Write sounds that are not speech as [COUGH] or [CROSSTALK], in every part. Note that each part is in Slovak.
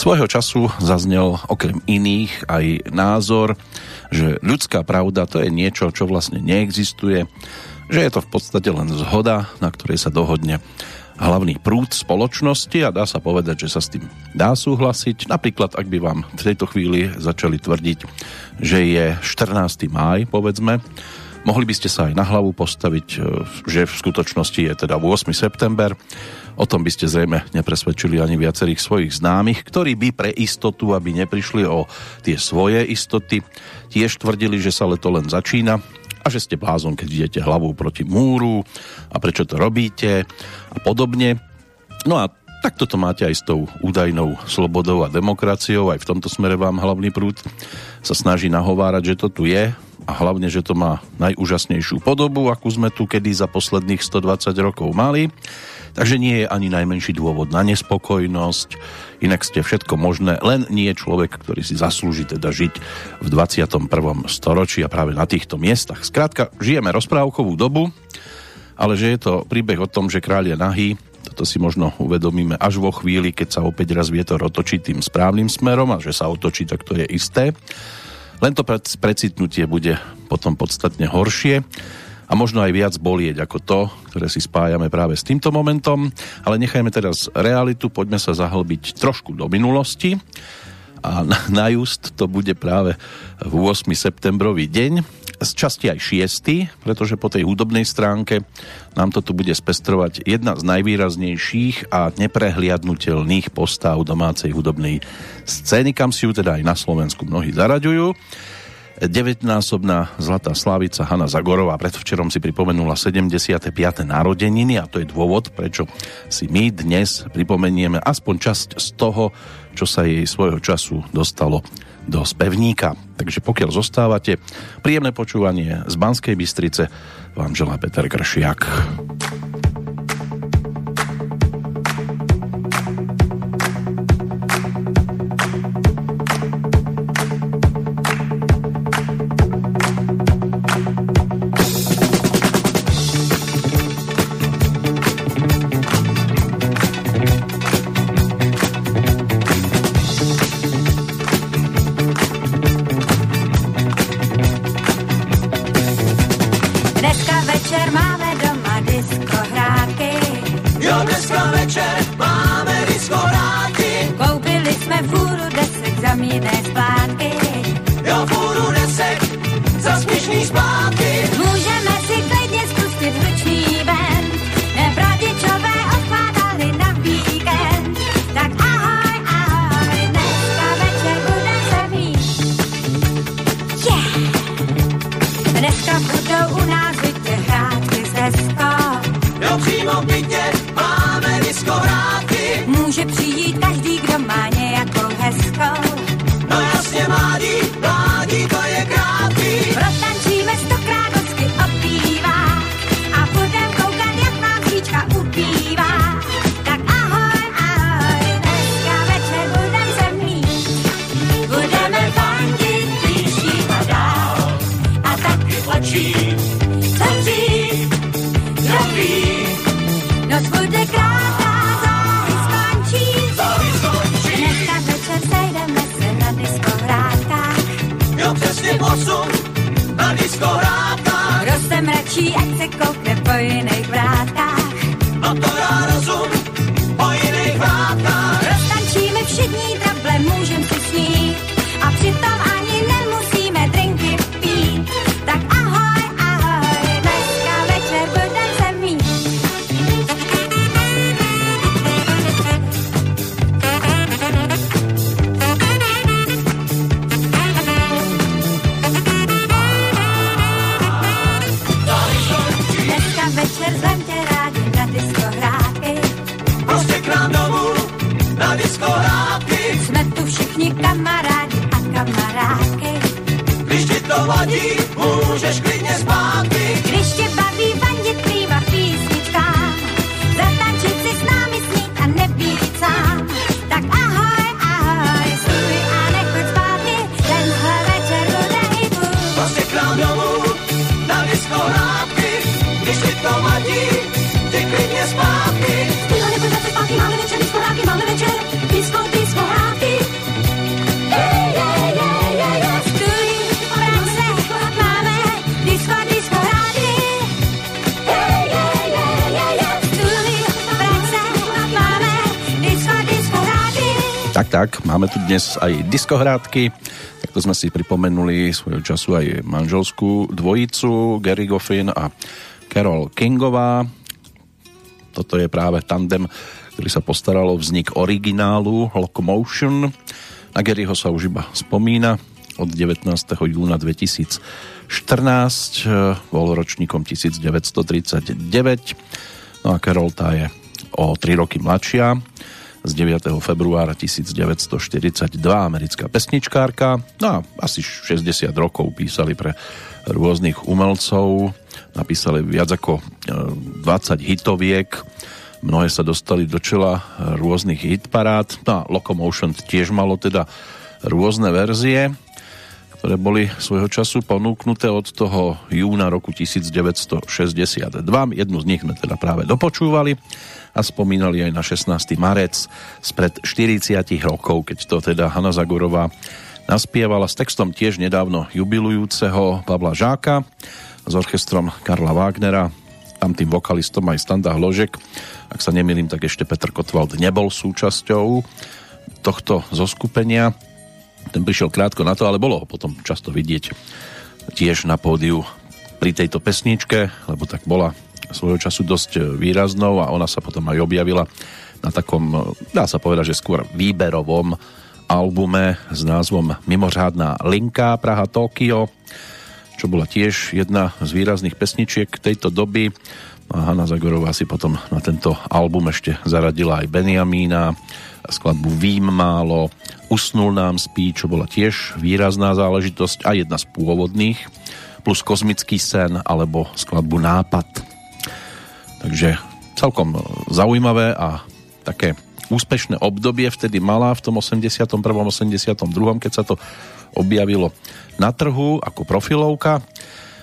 Svojho času zaznel okrem iných aj názor, že ľudská pravda to je niečo, čo vlastne neexistuje, že je to v podstate len zhoda, na ktorej sa dohodne hlavný prúd spoločnosti a dá sa povedať, že sa s tým dá súhlasiť. Napríklad, ak by vám v tejto chvíli začali tvrdiť, že je 14. máj, povedzme, mohli by ste sa aj na hlavu postaviť, e, že v skutočnosti je teda 8. september. O tom by ste zrejme nepresvedčili ani viacerých svojich známych, ktorí by pre istotu, aby neprišli o tie svoje istoty, tiež tvrdili, že sa leto len začína a že ste blázon, keď idete hlavou proti múru a prečo to robíte a podobne. No a takto to máte aj s tou údajnou slobodou a demokraciou. Aj v tomto smere vám hlavný prúd sa snaží nahovárať, že to tu je a hlavne, že to má najúžasnejšiu podobu, akú sme tu kedy za posledných 120 rokov mali. Takže nie je ani najmenší dôvod na nespokojnosť, inak ste všetko možné, len nie je človek, ktorý si zaslúži teda žiť v 21. storočí a práve na týchto miestach. Skrátka, žijeme rozprávkovú dobu, ale že je to príbeh o tom, že kráľ je nahý, toto si možno uvedomíme až vo chvíli, keď sa opäť raz vietor otočí tým správnym smerom a že sa otočí, tak to je isté. Len to precitnutie bude potom podstatne horšie a možno aj viac bolieť ako to, ktoré si spájame práve s týmto momentom. Ale nechajme teraz realitu, poďme sa zahlbiť trošku do minulosti a na, na just to bude práve v 8. septembrový deň, z časti aj 6. pretože po tej hudobnej stránke nám to tu bude spestrovať jedna z najvýraznejších a neprehliadnutelných postáv domácej hudobnej scény, kam si ju teda aj na Slovensku mnohí zaraďujú. 9-násobná zlatá slavica Hanna Zagorová predvčerom si pripomenula 75. narodeniny a to je dôvod, prečo si my dnes pripomenieme aspoň časť z toho, čo sa jej svojho času dostalo do spevníka. Takže pokiaľ zostávate, príjemné počúvanie z Banskej Bystrice vám želá Peter Kršiak. Dnes aj diskohrádky. Takto sme si pripomenuli svojho času aj manželskú dvojicu Gary Goffin a Carol Kingová. Toto je práve tandem, ktorý sa postaral o vznik originálu Locomotion. Na Garyho sa už iba spomína od 19. júna 2014 bol ročníkom 1939 no a Carol tá je o 3 roky mladšia z 9. februára 1942 americká pesničkárka. No a asi 60 rokov písali pre rôznych umelcov, napísali viac ako 20 e, hitoviek, mnohé sa dostali do čela rôznych hitparád, no a Locomotion tiež malo teda rôzne verzie, ktoré boli svojho času ponúknuté od toho júna roku 1962. Jednu z nich sme teda práve dopočúvali a spomínali aj na 16. marec spred 40 rokov, keď to teda Hanna Zagorová naspievala s textom tiež nedávno jubilujúceho Pavla Žáka s orchestrom Karla Wagnera, tam tým vokalistom aj Standa Hložek. Ak sa nemýlim, tak ešte Petr Kotwald nebol súčasťou tohto zoskupenia. Ten prišiel krátko na to, ale bolo ho potom často vidieť tiež na pódiu pri tejto pesničke, lebo tak bola svojho času dosť e, výraznou a ona sa potom aj objavila na takom, e, dá sa povedať, že skôr výberovom albume s názvom Mimořádná linka Praha-Tokio, čo bola tiež jedna z výrazných pesničiek tejto doby. A Hanna Zagorová si potom na tento album ešte zaradila aj Benjamína, skladbu Vím málo, Usnul nám spí, čo bola tiež výrazná záležitosť a jedna z pôvodných, plus Kozmický sen alebo skladbu Nápad. Takže celkom zaujímavé a také úspešné obdobie vtedy mala v tom 81. 82. keď sa to objavilo na trhu ako profilovka,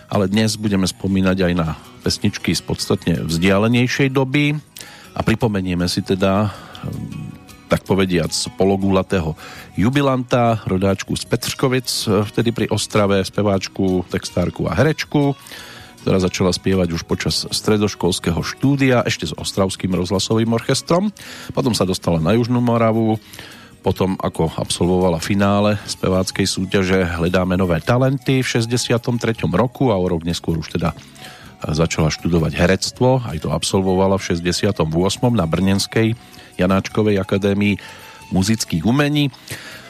ale dnes budeme spomínať aj na pesničky z podstatne vzdialenejšej doby a pripomenieme si teda tak povediac pologulatého jubilanta, rodáčku z Petržkovic, vtedy pri Ostrave, speváčku, textárku a herečku, ktorá začala spievať už počas stredoškolského štúdia ešte s Ostravským rozhlasovým orchestrom. Potom sa dostala na Južnú Moravu, potom ako absolvovala finále speváckej súťaže Hledáme nové talenty v 63. roku a o rok neskôr už teda začala študovať herectvo, aj to absolvovala v 68. na Brnenskej Janáčkovej akadémii muzických umení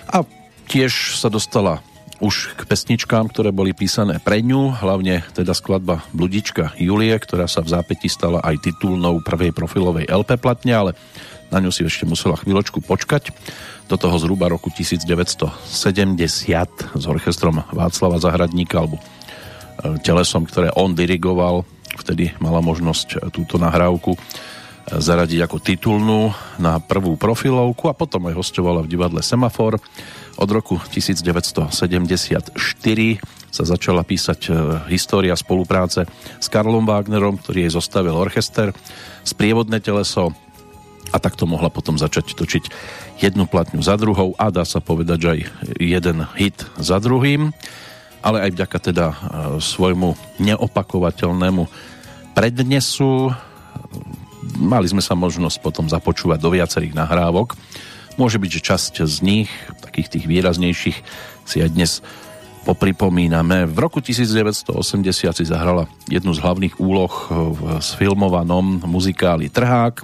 a tiež sa dostala už k pesničkám, ktoré boli písané pre ňu, hlavne teda skladba Bludička Julie, ktorá sa v zápäti stala aj titulnou prvej profilovej LP platne, ale na ňu si ešte musela chvíľočku počkať. Do toho zhruba roku 1970 s orchestrom Václava Zahradníka alebo e, telesom, ktoré on dirigoval, vtedy mala možnosť túto nahrávku e, zaradiť ako titulnú na prvú profilovku a potom aj hostovala v divadle Semafor. Od roku 1974 sa začala písať e, história spolupráce s Karlom Wagnerom, ktorý jej zostavil orchester, sprievodné teleso a takto mohla potom začať točiť jednu platňu za druhou a dá sa povedať, že aj jeden hit za druhým, ale aj vďaka teda e, svojmu neopakovateľnému prednesu mali sme sa možnosť potom započúvať do viacerých nahrávok Môže byť, že časť z nich, takých tých výraznejších, si aj dnes popripomíname. V roku 1980 si zahrala jednu z hlavných úloh v sfilmovanom muzikáli Trhák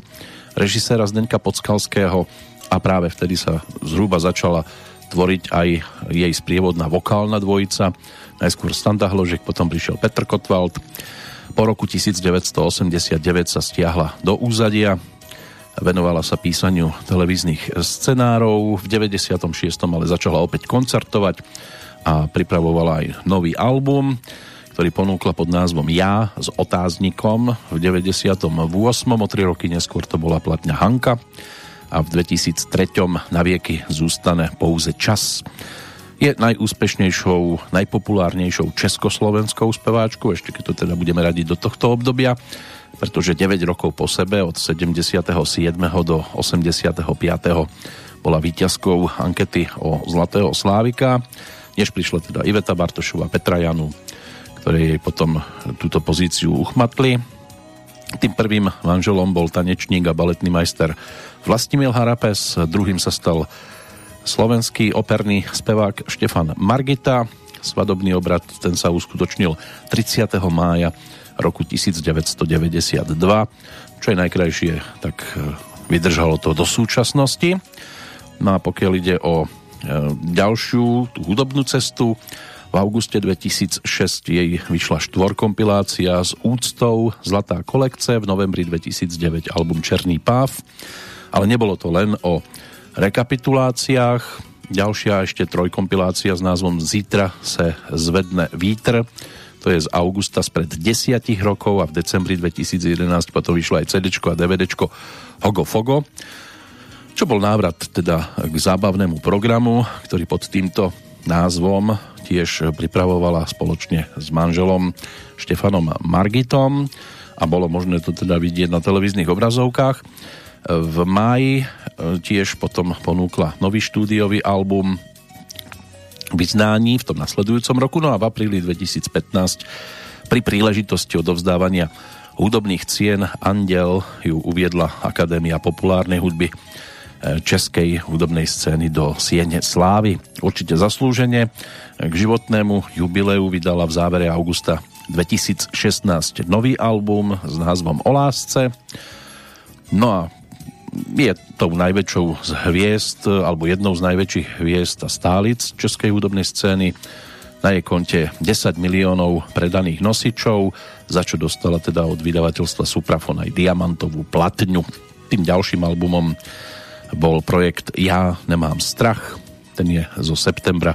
režiséra Zdenka Podskalského a práve vtedy sa zhruba začala tvoriť aj jej sprievodná vokálna dvojica. Najskôr Standa Hložek, potom prišiel Petr Kotwald. Po roku 1989 sa stiahla do úzadia Venovala sa písaniu televíznych scenárov. V 96. ale začala opäť koncertovať a pripravovala aj nový album, ktorý ponúkla pod názvom Ja s otáznikom v 98. O tri roky neskôr to bola platňa Hanka a v 2003. na vieky zústane pouze čas. Je najúspešnejšou, najpopulárnejšou československou speváčkou, ešte keď to teda budeme radiť do tohto obdobia pretože 9 rokov po sebe od 77. do 85. bola výťazkou ankety o Zlatého Slávika, než prišla teda Iveta Bartošová, Petra Janu, ktoré jej potom túto pozíciu uchmatli. Tým prvým manželom bol tanečník a baletný majster Vlastimil Harapes, druhým sa stal slovenský operný spevák Štefan Margita. Svadobný obrad ten sa uskutočnil 30. mája roku 1992. Čo je najkrajšie, tak e, vydržalo to do súčasnosti. No a pokiaľ ide o e, ďalšiu tú hudobnú cestu, v auguste 2006 jej vyšla štvorkompilácia s úctou Zlatá kolekce, v novembri 2009 album Černý páv, ale nebolo to len o rekapituláciách. Ďalšia ešte trojkompilácia s názvom Zítra se zvedne vítr, to je z augusta spred desiatich rokov a v decembri 2011 potom vyšlo aj CD a DVD Hogo Fogo, čo bol návrat teda k zábavnému programu, ktorý pod týmto názvom tiež pripravovala spoločne s manželom Štefanom Margitom a bolo možné to teda vidieť na televíznych obrazovkách. V máji tiež potom ponúkla nový štúdiový album Vyznání v tom nasledujúcom roku, no a v apríli 2015 pri príležitosti odovzdávania hudobných cien Andel ju uviedla Akadémia populárnej hudby českej hudobnej scény do Siene Slávy. Určite zaslúžene k životnému jubileu vydala v závere augusta 2016 nový album s názvom O lásce. No a je tou najväčšou z hviezd, alebo jednou z najväčších hviezd a stálic českej hudobnej scény. Na jej konte 10 miliónov predaných nosičov, za čo dostala teda od vydavateľstva Suprafon aj diamantovú platňu. Tým ďalším albumom bol projekt Ja nemám strach, ten je zo septembra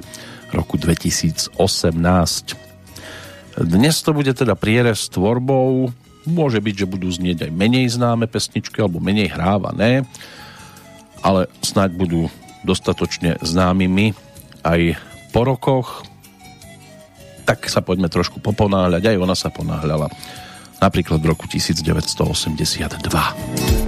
roku 2018. Dnes to bude teda prierez tvorbou, môže byť, že budú znieť aj menej známe pesničky alebo menej hrávané, ale snáď budú dostatočne známymi aj po rokoch. Tak sa poďme trošku poponáhľať, aj ona sa ponáhľala napríklad v roku 1982.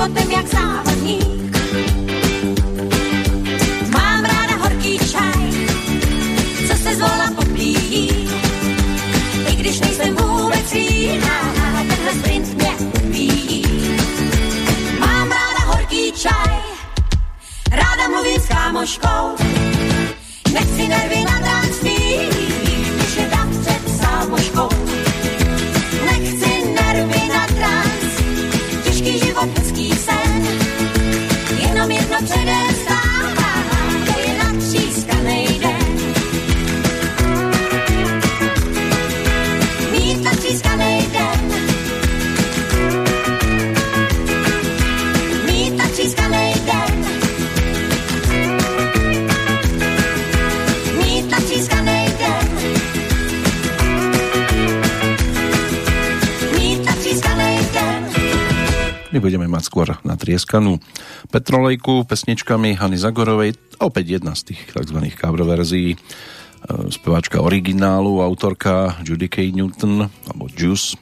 životem jak závodník. Mám ráda horký čaj, co se zvolna popíjí. I když nejsem vůbec jiná, tenhle sprint mě ubíjí. Mám ráda horký čaj, ráda mluvím s kámoškou. Nechci nervy budeme mať skôr natrieskanú petrolejku pesničkami Hany Zagorovej, opäť jedna z tých tzv. cover verzií, e, speváčka originálu, autorka Judy K. Newton, alebo Juice,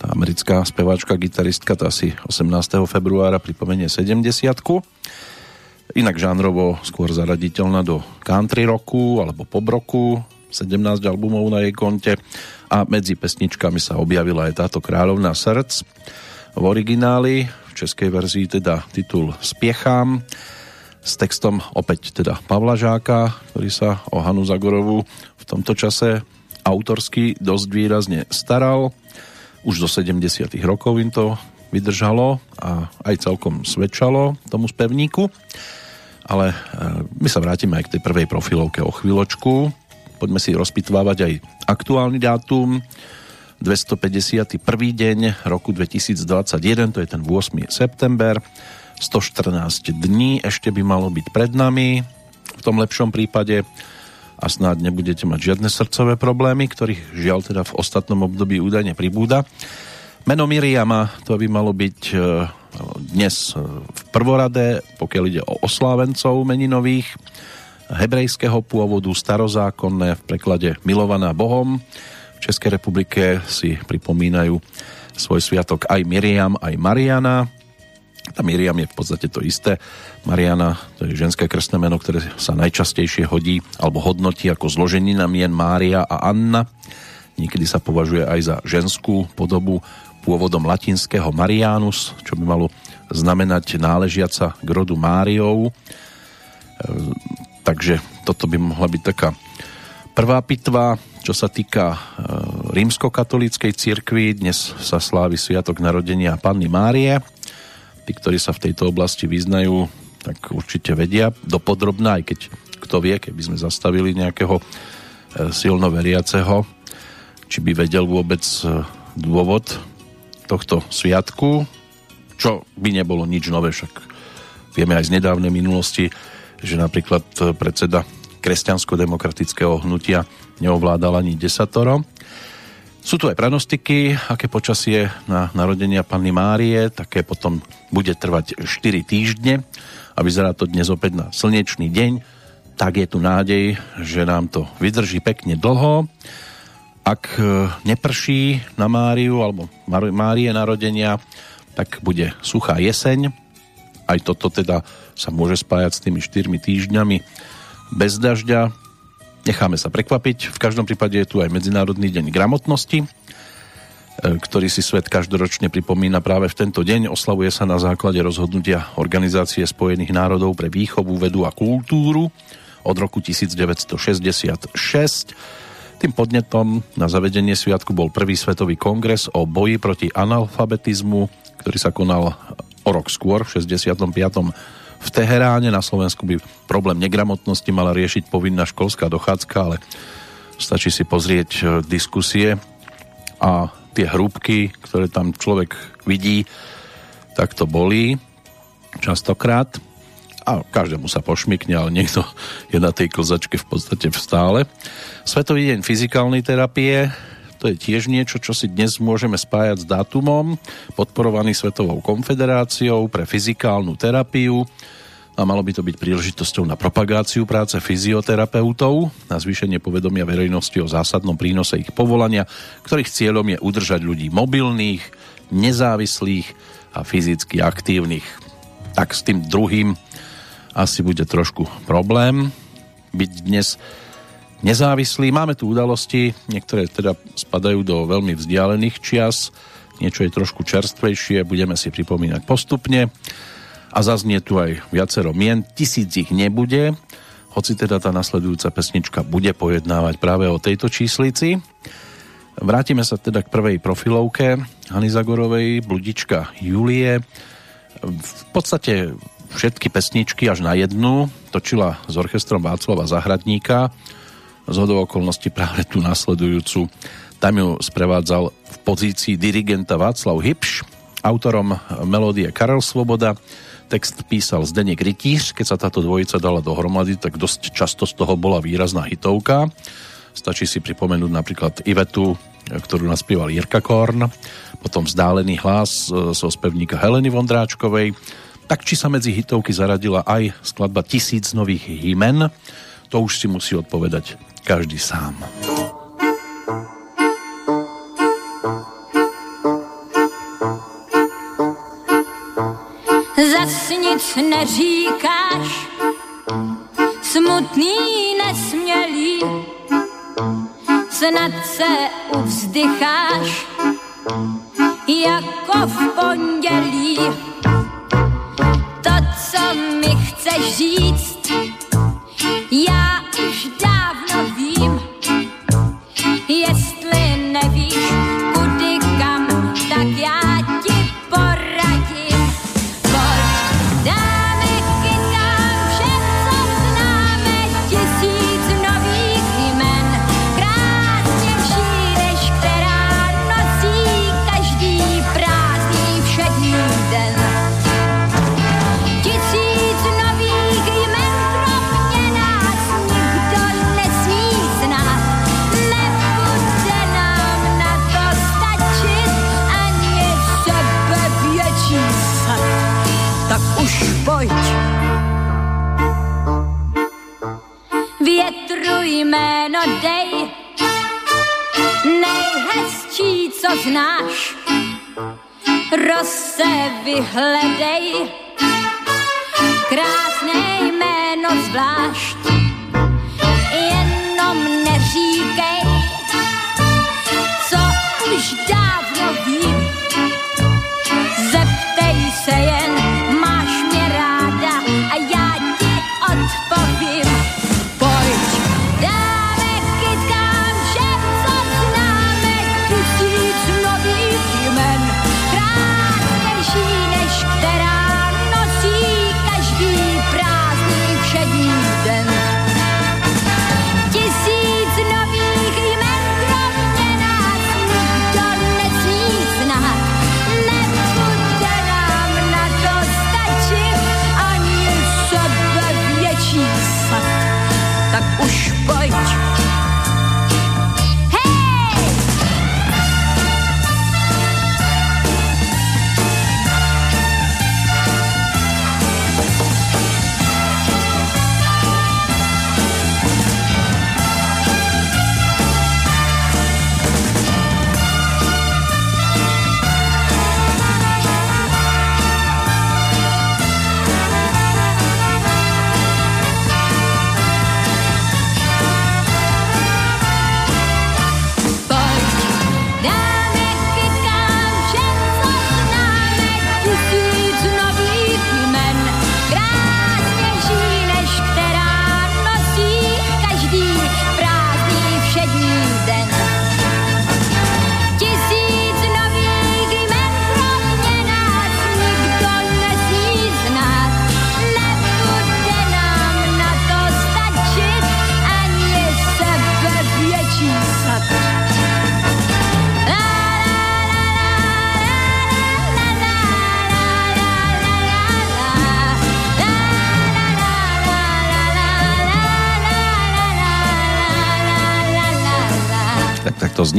tá americká speváčka, gitaristka, to asi 18. februára pripomenie 70 Inak žánrovo skôr zaraditeľná do country roku alebo pop roku, 17 albumov na jej konte a medzi pesničkami sa objavila aj táto Kráľovná srdc v origináli, v českej verzii teda titul Spiechám s textom opäť teda Pavla Žáka, ktorý sa o Hanu Zagorovú v tomto čase autorsky dosť výrazne staral. Už do 70 rokov im to vydržalo a aj celkom svedčalo tomu spevníku. Ale e, my sa vrátime aj k tej prvej profilovke o chvíľočku poďme si rozpitvávať aj aktuálny dátum. 251. deň roku 2021, to je ten 8. september. 114 dní ešte by malo byť pred nami v tom lepšom prípade a snáď nebudete mať žiadne srdcové problémy, ktorých žiaľ teda v ostatnom období údajne pribúda. Meno Miriama to by malo byť e, dnes v prvorade, pokiaľ ide o oslávencov meninových hebrejského pôvodu, starozákonné, v preklade milovaná Bohom. V Českej republike si pripomínajú svoj sviatok aj Miriam, aj Mariana. Tá Miriam je v podstate to isté. Mariana, to je ženské krstné meno, ktoré sa najčastejšie hodí alebo hodnotí ako zloženina mien Mária a Anna. Niekedy sa považuje aj za ženskú podobu pôvodom latinského Marianus, čo by malo znamenať náležiaca k rodu Máriou takže toto by mohla byť taká prvá pitva, čo sa týka e, rímskokatolíckej cirkvi. Dnes sa slávi sviatok narodenia Panny Márie. Tí, ktorí sa v tejto oblasti vyznajú, tak určite vedia dopodrobná, aj keď kto vie, keby sme zastavili nejakého e, silno veriaceho, či by vedel vôbec e, dôvod tohto sviatku, čo by nebolo nič nové, však vieme aj z nedávnej minulosti, že napríklad predseda kresťansko-demokratického hnutia neovládal ani desatoro. Sú tu aj pranostiky, aké počasie na narodenia Panny Márie, také potom bude trvať 4 týždne a vyzerá to dnes opäť na slnečný deň, tak je tu nádej, že nám to vydrží pekne dlho. Ak e, neprší na Máriu alebo Márie narodenia, tak bude suchá jeseň. Aj toto teda sa môže spájať s tými 4 týždňami bez dažďa. Necháme sa prekvapiť. V každom prípade je tu aj Medzinárodný deň gramotnosti, e, ktorý si svet každoročne pripomína práve v tento deň. Oslavuje sa na základe rozhodnutia Organizácie spojených národov pre výchovu, vedu a kultúru od roku 1966. Tým podnetom na zavedenie sviatku bol prvý svetový kongres o boji proti analfabetizmu, ktorý sa konal o rok skôr, v 65 v Teheráne. Na Slovensku by problém negramotnosti mala riešiť povinná školská dochádzka, ale stačí si pozrieť e, diskusie a tie hrúbky, ktoré tam človek vidí, tak to bolí častokrát a každému sa pošmikne, ale niekto [LAUGHS] je na tej klzačke v podstate v stále. Svetový deň fyzikálnej terapie, to je tiež niečo, čo si dnes môžeme spájať s dátumom, podporovaný Svetovou konfederáciou pre fyzikálnu terapiu a malo by to byť príležitosťou na propagáciu práce fyzioterapeutov, na zvýšenie povedomia verejnosti o zásadnom prínose ich povolania, ktorých cieľom je udržať ľudí mobilných, nezávislých a fyzicky aktívnych. Tak s tým druhým asi bude trošku problém byť dnes nezávislí. Máme tu udalosti, niektoré teda spadajú do veľmi vzdialených čias, niečo je trošku čerstvejšie, budeme si pripomínať postupne a zaznie tu aj viacero mien, tisíc ich nebude, hoci teda tá nasledujúca pesnička bude pojednávať práve o tejto číslici. Vrátime sa teda k prvej profilovke Hany Zagorovej, Bludička Julie. V podstate všetky pesničky až na jednu točila s orchestrom Václava Zahradníka, z hodou okolností práve tú nasledujúcu. Tam ju sprevádzal v pozícii dirigenta Václav Hipš, autorom melódie Karel Svoboda, text písal Zdeněk Rytíř, keď sa táto dvojica dala dohromady, tak dosť často z toho bola výrazná hitovka. Stačí si pripomenúť napríklad Ivetu ktorú naspieval Jirka Korn, potom vzdálený hlas zo spevníka Heleny Vondráčkovej, tak či sa medzi hitovky zaradila aj skladba Tisíc nových hymen, to už si musí odpovedať každý sám. Zas nic neříkáš, smutný, nesmělý, snad se uvzdycháš, jako v pondělí. To, co mi chceš říct, já už dávno vím, jestli nevíš, jméno dej, nejhezčí, co znáš, rose vyhledej, krásné jméno zvlášť, jenom neříkej, co už dávno vím, zeptej se jen,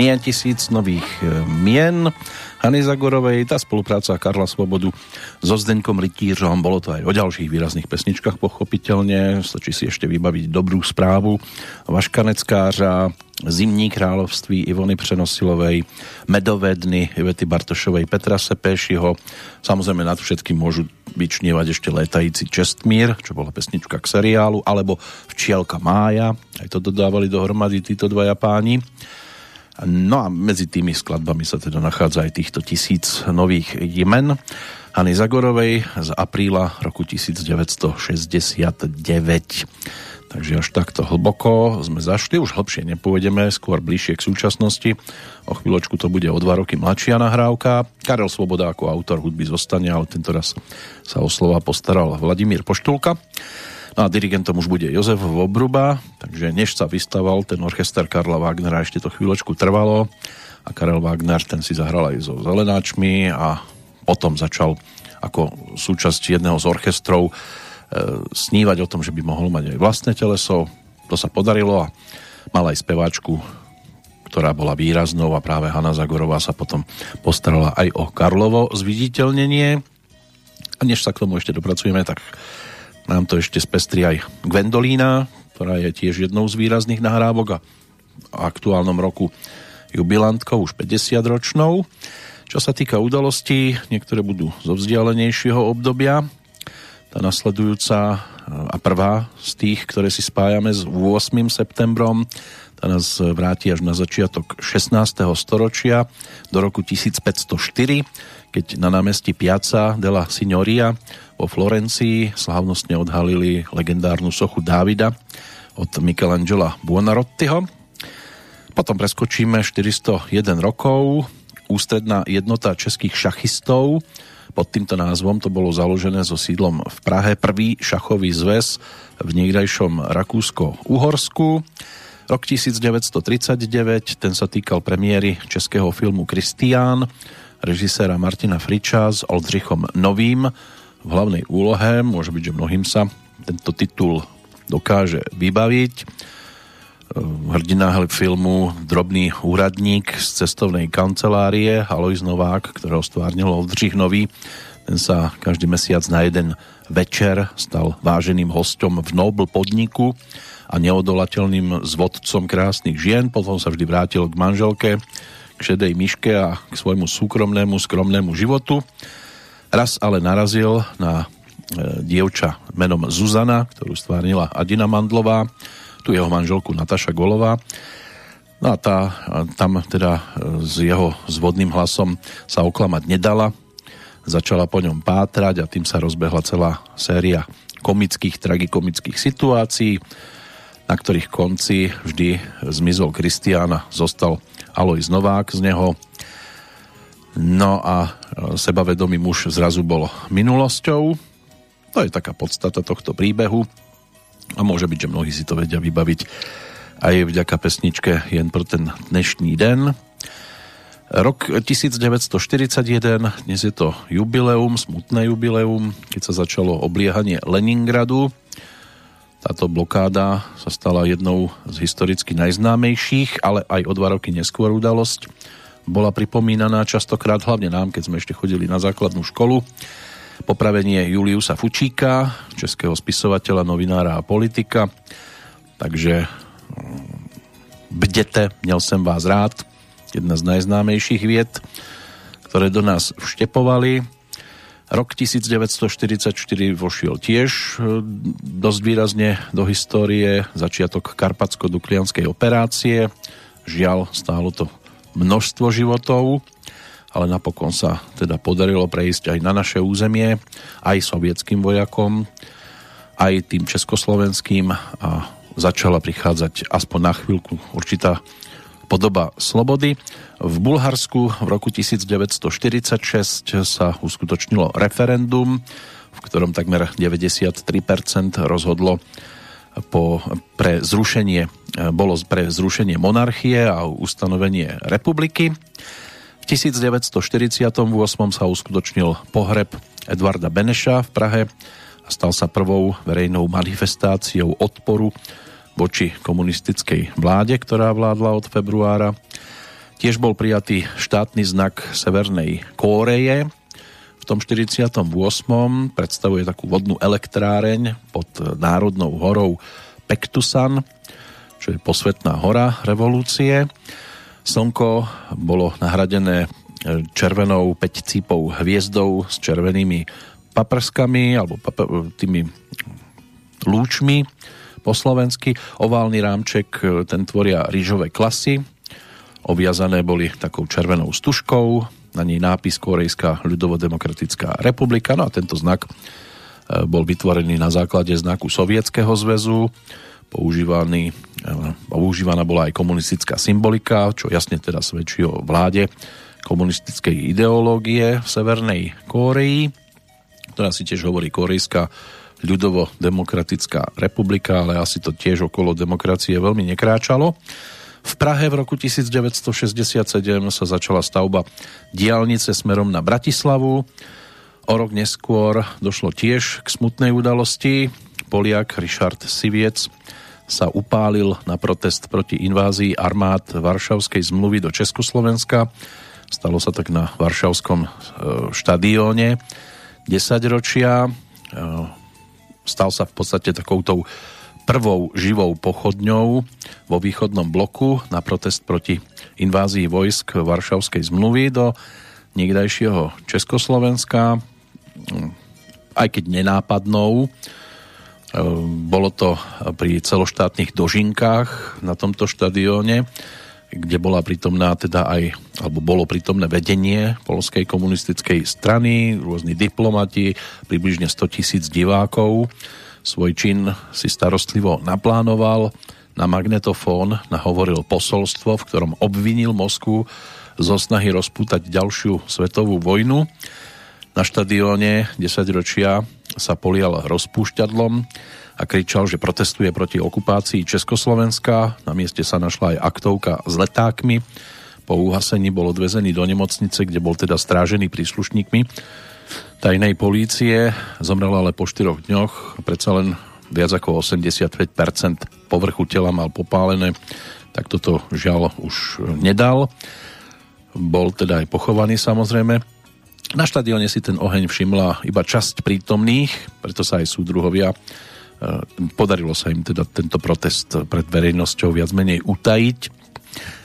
znie tisíc nových e, mien. Hany Zagorovej, tá spolupráca Karla Svobodu so Zdeňkom Rytířom, bolo to aj o ďalších výrazných pesničkách pochopiteľne, stačí si ešte vybaviť dobrú správu. Vaška Neckářa, Zimní kráľovství Ivony Přenosilovej, Medové dny Ivety Bartošovej, Petra Sepéšiho. Samozrejme nad všetkým môžu vyčnievať ešte Létající Čestmír, čo bola pesnička k seriálu, alebo Včielka Mája, aj to dodávali dohromady títo dvaja páni. No a medzi tými skladbami sa teda nachádza aj týchto tisíc nových jemen Hany Zagorovej z apríla roku 1969. Takže až takto hlboko sme zašli, už hlbšie nepôjdeme, skôr bližšie k súčasnosti. O chvíľočku to bude o dva roky mladšia nahrávka. Karel Svoboda ako autor hudby zostane, ale tento raz sa o slova postaral Vladimír Poštulka. No a dirigentom už bude Jozef Vobruba, takže než sa vystaval ten orchester Karla Wagnera, ešte to chvíľočku trvalo a Karel Wagner ten si zahral aj so zelenáčmi a potom začal ako súčasť jedného z orchestrov e, snívať o tom, že by mohol mať aj vlastné teleso. To sa podarilo a mal aj speváčku, ktorá bola výraznou a práve Hanna Zagorová sa potom postarala aj o Karlovo zviditeľnenie. A než sa k tomu ešte dopracujeme, tak nám to ešte spestri aj Gwendolína, ktorá je tiež jednou z výrazných nahrávok a v aktuálnom roku jubilantkou už 50 ročnou. Čo sa týka udalostí, niektoré budú zo vzdialenejšieho obdobia. Tá nasledujúca a prvá z tých, ktoré si spájame s 8. septembrom, tá nás vráti až na začiatok 16. storočia do roku 1504, keď na námestí Piazza della Signoria vo Florencii slávnostne odhalili legendárnu sochu Dávida od Michelangela Buonarottiho. Potom preskočíme 401 rokov, ústredná jednota českých šachistov, pod týmto názvom to bolo založené so sídlom v Prahe, prvý šachový zväz v niekdajšom Rakúsko-Uhorsku. Rok 1939, ten sa týkal premiéry českého filmu Kristián, režiséra Martina Friča s Oldřichom Novým v hlavnej úlohe. Môže byť, že mnohým sa tento titul dokáže vybaviť. Hrdina filmu Drobný úradník z cestovnej kancelárie Alois Novák, ktorého stvárnil Oldřich Nový. Ten sa každý mesiac na jeden večer stal váženým hostom v Nobel podniku a neodolateľným zvodcom krásnych žien. Potom sa vždy vrátil k manželke, šedej myške a k svojmu súkromnému, skromnému životu. Raz ale narazil na e, dievča menom Zuzana, ktorú stvárnila Adina Mandlová, tu jeho manželku Nataša Golová. No a tá, tam teda e, s jeho zvodným hlasom sa oklamať nedala. Začala po ňom pátrať a tým sa rozbehla celá séria komických, tragikomických situácií, na ktorých konci vždy zmizol Kristiána, zostal Alois Novák z neho. No a e, sebavedomý muž zrazu bol minulosťou. To je taká podstata tohto príbehu a môže byť, že mnohí si to vedia vybaviť aj vďaka pesničke jen pro ten dnešný den. Rok 1941, dnes je to jubileum, smutné jubileum, keď sa začalo obliehanie Leningradu. Táto blokáda sa stala jednou z historicky najznámejších, ale aj o dva roky neskôr udalosť. Bola pripomínaná častokrát, hlavne nám, keď sme ešte chodili na základnú školu popravenie Juliusa Fučíka, českého spisovateľa, novinára a politika. Takže mm, bdete, měl jsem vás rád, jedna z najznámejších vied, ktoré do nás vštepovali. Rok 1944 vošiel tiež e, dosť výrazne do histórie, začiatok karpatsko-duklianskej operácie. Žiaľ, stálo to množstvo životov ale napokon sa teda podarilo prejsť aj na naše územie, aj sovietským vojakom, aj tým československým a začala prichádzať aspoň na chvíľku určitá podoba slobody. V Bulharsku v roku 1946 sa uskutočnilo referendum, v ktorom takmer 93% rozhodlo po, pre zrušenie, bolo pre zrušenie monarchie a ustanovenie republiky. V 1948 sa uskutočnil pohreb Edvarda Beneša v Prahe a stal sa prvou verejnou manifestáciou odporu voči komunistickej vláde, ktorá vládla od februára. Tiež bol prijatý štátny znak Severnej Kóreje. V tom 48. predstavuje takú vodnú elektráreň pod Národnou horou Pektusan, čo je posvetná hora revolúcie. Slnko bolo nahradené červenou 5 cípou hviezdou s červenými paprskami alebo e, tými lúčmi po slovensky. Oválny rámček e, ten tvoria rýžové klasy. Oviazané boli takou červenou stužkou, na nej nápis Korejská ľudovodemokratická republika. No a tento znak bol vytvorený na základe znaku Sovietskeho zväzu používaný, eh, používaná bola aj komunistická symbolika, čo jasne teda svedčí o vláde komunistickej ideológie v Severnej Kóreji, ktorá si tiež hovorí Korejská ľudovo-demokratická republika, ale asi to tiež okolo demokracie veľmi nekráčalo. V Prahe v roku 1967 sa začala stavba diálnice smerom na Bratislavu. O rok neskôr došlo tiež k smutnej udalosti. Poliak Richard Siviec sa upálil na protest proti invázii armád Varšavskej zmluvy do Československa. Stalo sa tak na Varšavskom e, štadióne 10 ročia. E, stal sa v podstate takoutou prvou živou pochodňou vo východnom bloku na protest proti invázii vojsk Varšavskej zmluvy do niekdajšieho Československa, aj keď nenápadnou. Bolo to pri celoštátnych dožinkách na tomto štadióne, kde bola prítomná teda aj, alebo bolo prítomné vedenie Polskej komunistickej strany, rôzni diplomati, približne 100 tisíc divákov. Svoj čin si starostlivo naplánoval, na magnetofón nahovoril posolstvo, v ktorom obvinil Moskvu zo snahy rozpútať ďalšiu svetovú vojnu. Na štadióne 10 ročia sa polial rozpúšťadlom a kričal, že protestuje proti okupácii Československa. Na mieste sa našla aj aktovka s letákmi. Po uhasení bol odvezený do nemocnice, kde bol teda strážený príslušníkmi tajnej polície. Zomrel ale po 4 dňoch. Predsa len viac ako 85% povrchu tela mal popálené, tak toto žiaľ už nedal. Bol teda aj pochovaný samozrejme. Na štadióne si ten oheň všimla iba časť prítomných, preto sa aj súdruhovia e, podarilo sa im teda tento protest pred verejnosťou viac menej utajiť.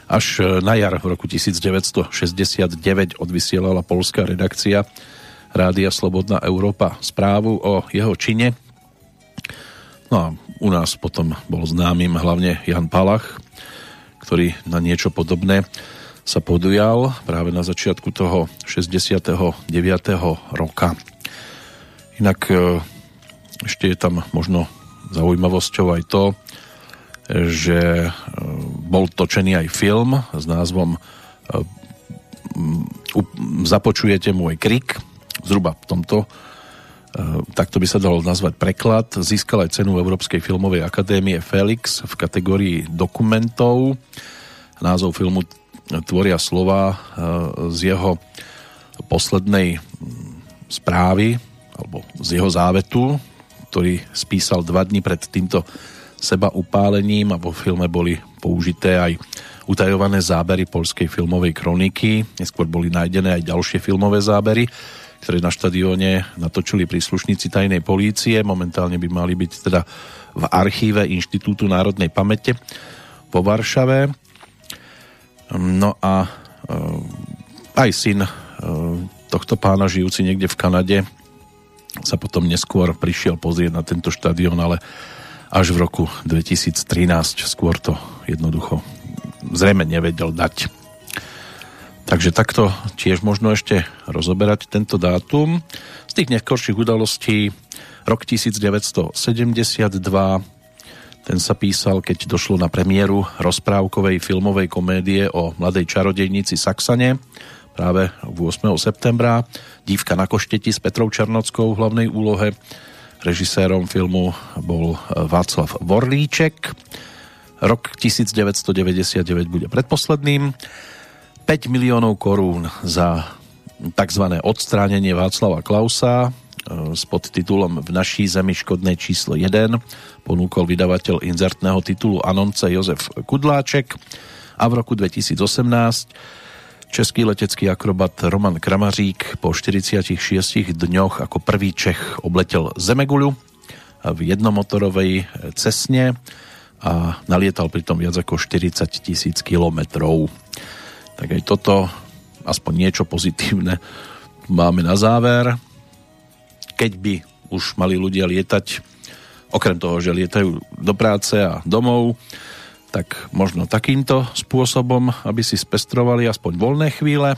Až e, na jar v roku 1969 odvysielala polská redakcia Rádia Slobodná Európa správu o jeho čine. No a u nás potom bol známym hlavne Jan Palach, ktorý na niečo podobné sa podujal práve na začiatku toho 69. roka. Inak e, ešte je tam možno zaujímavosťou aj to, že e, bol točený aj film s názvom e, Započujete môj krik, zhruba v tomto takto by sa dalo nazvať preklad. Získal aj cenu Európskej filmovej akadémie Felix v kategórii dokumentov. Názov filmu tvoria slova e, z jeho poslednej správy alebo z jeho závetu, ktorý spísal dva dní pred týmto seba upálením a vo filme boli použité aj utajované zábery polskej filmovej kroniky. Neskôr boli nájdené aj ďalšie filmové zábery, ktoré na štadióne natočili príslušníci tajnej polície. Momentálne by mali byť teda v archíve Inštitútu národnej pamäte vo Varšave. No a eh, aj syn eh, tohto pána žijúci niekde v Kanade sa potom neskôr prišiel pozrieť na tento štadión, ale až v roku 2013 skôr to jednoducho zrejme nevedel dať. Takže takto tiež možno ešte rozoberať tento dátum. Z tých neskôrších udalostí rok 1972 ten sa písal, keď došlo na premiéru rozprávkovej filmovej komédie o mladej čarodejnici Saxane práve 8. septembra. Dívka na košteti s Petrou Černockou v hlavnej úlohe. Režisérom filmu bol Václav Vorlíček. Rok 1999 bude predposledným. 5 miliónov korún za tzv. odstránenie Václava Klausa s podtitulom V naší zemi škodné číslo 1 ponúkol vydavateľ inzertného titulu Anonce Jozef Kudláček a v roku 2018 český letecký akrobat Roman Kramařík po 46 dňoch ako prvý Čech obletel Zemeguľu v jednomotorovej cesne a nalietal pritom viac ako 40 tisíc kilometrov. Tak aj toto, aspoň niečo pozitívne máme na záver keď by už mali ľudia lietať, okrem toho, že lietajú do práce a domov, tak možno takýmto spôsobom, aby si spestrovali aspoň voľné chvíle.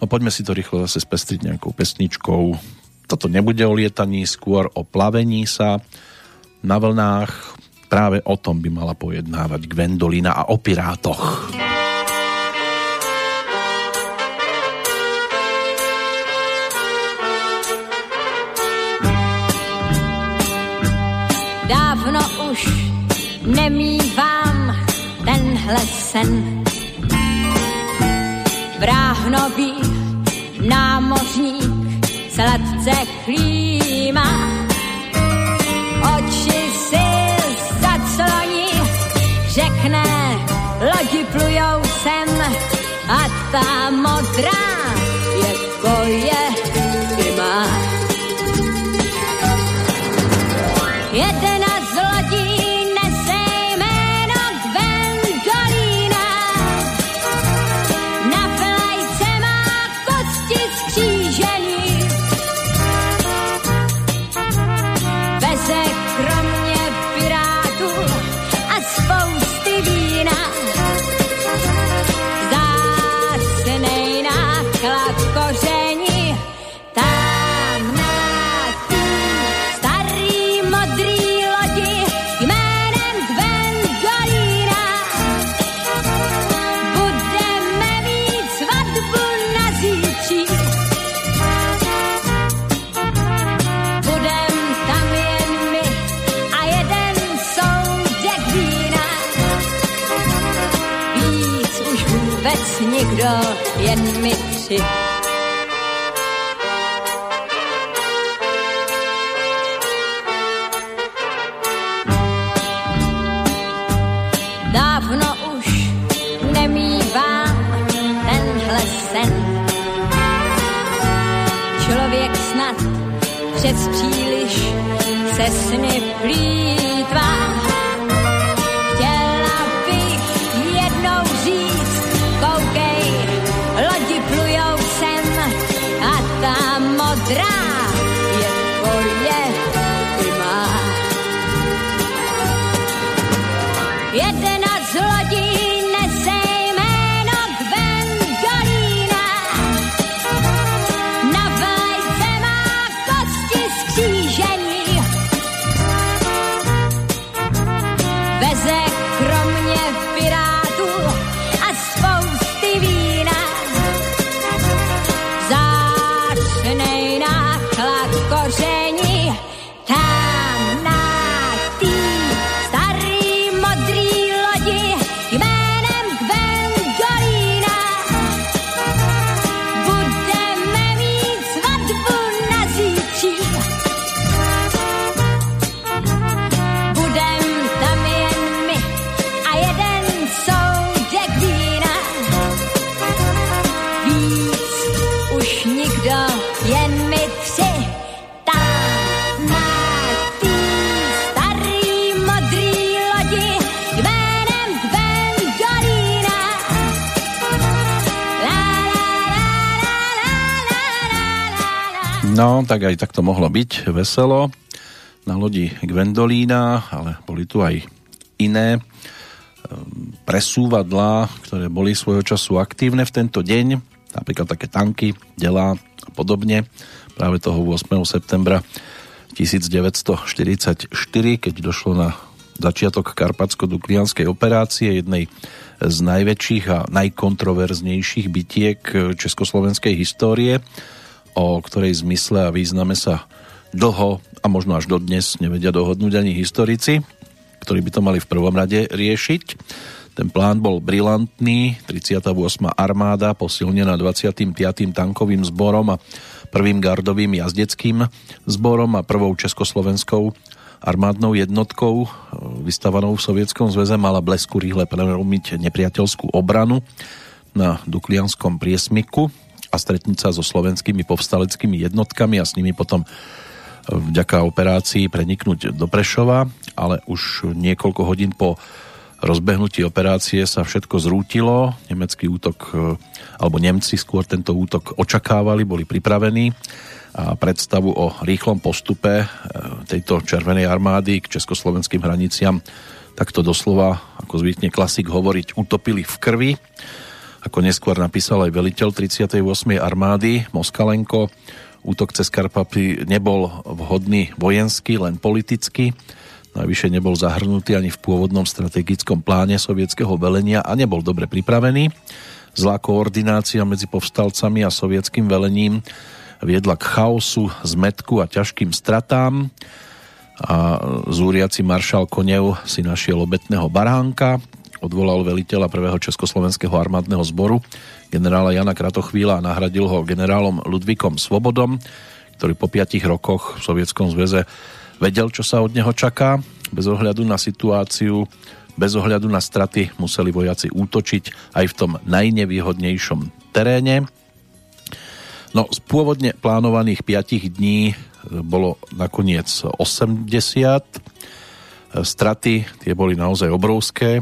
No poďme si to rýchlo zase spestriť nejakou pesničkou. Toto nebude o lietaní, skôr o plavení sa na vlnách. Práve o tom by mala pojednávať Gwendolina a o pirátoch. dávno už nemývám tenhle sen. Vráhnový námořník se letce chlíma, oči si zacloní, řekne, lodi plujou sem a ta modrá nikdo, jen my tři. Dávno už nemývám tenhle sen. Člověk snad přes příliš se sny plítvá No, tak aj tak to mohlo byť veselo na lodi Gwendolína, ale boli tu aj iné ehm, presúvadlá, ktoré boli svojho času aktívne v tento deň, napríklad také tanky, delá a podobne. Práve toho 8. septembra 1944, keď došlo na začiatok karpatsko-duklianskej operácie, jednej z najväčších a najkontroverznejších bitiek československej histórie o ktorej zmysle a význame sa dlho a možno až dodnes nevedia dohodnúť ani historici, ktorí by to mali v prvom rade riešiť. Ten plán bol brilantný, 38. armáda posilnená 25. tankovým zborom a prvým gardovým jazdeckým zborom a prvou československou armádnou jednotkou vystavanou v Sovietskom zväze mala blesku rýchle prelomiť nepriateľskú obranu na Duklianskom priesmiku a stretnúť sa so slovenskými povstaleckými jednotkami a s nimi potom e, vďaka operácii preniknúť do Prešova, ale už niekoľko hodín po rozbehnutí operácie sa všetko zrútilo. Nemecký útok, e, alebo Nemci skôr tento útok očakávali, boli pripravení a predstavu o rýchlom postupe e, tejto červenej armády k československým hraniciam takto doslova, ako zvykne klasik hovoriť, utopili v krvi ako neskôr napísal aj veliteľ 38. armády Moskalenko, útok cez Karpapy nebol vhodný vojensky, len politicky. Najvyššie nebol zahrnutý ani v pôvodnom strategickom pláne sovietského velenia a nebol dobre pripravený. Zlá koordinácia medzi povstalcami a sovietským velením viedla k chaosu, zmetku a ťažkým stratám a zúriaci maršal Konev si našiel obetného baránka, odvolal veliteľa prvého Československého armádneho zboru generála Jana Kratochvíla a nahradil ho generálom Ludvíkom Svobodom, ktorý po piatich rokoch v Sovietskom zväze vedel, čo sa od neho čaká. Bez ohľadu na situáciu, bez ohľadu na straty museli vojaci útočiť aj v tom najnevýhodnejšom teréne. No, z pôvodne plánovaných 5 dní bolo nakoniec 80. Straty tie boli naozaj obrovské.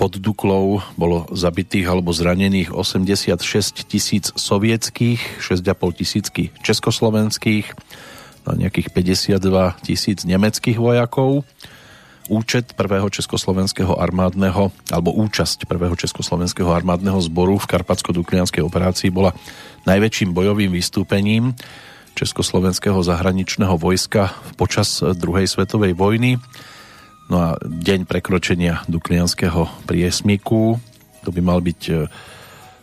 Pod Duklou bolo zabitých alebo zranených 86 tisíc sovietských, 6,5 tisícky československých, no nejakých 52 tisíc nemeckých vojakov. Účet prvého československého armádneho, alebo účasť prvého československého armádneho zboru v Karpatsko-Duklianskej operácii bola najväčším bojovým vystúpením Československého zahraničného vojska počas druhej svetovej vojny. No a deň prekročenia Duklianského priesmiku, to by mal byť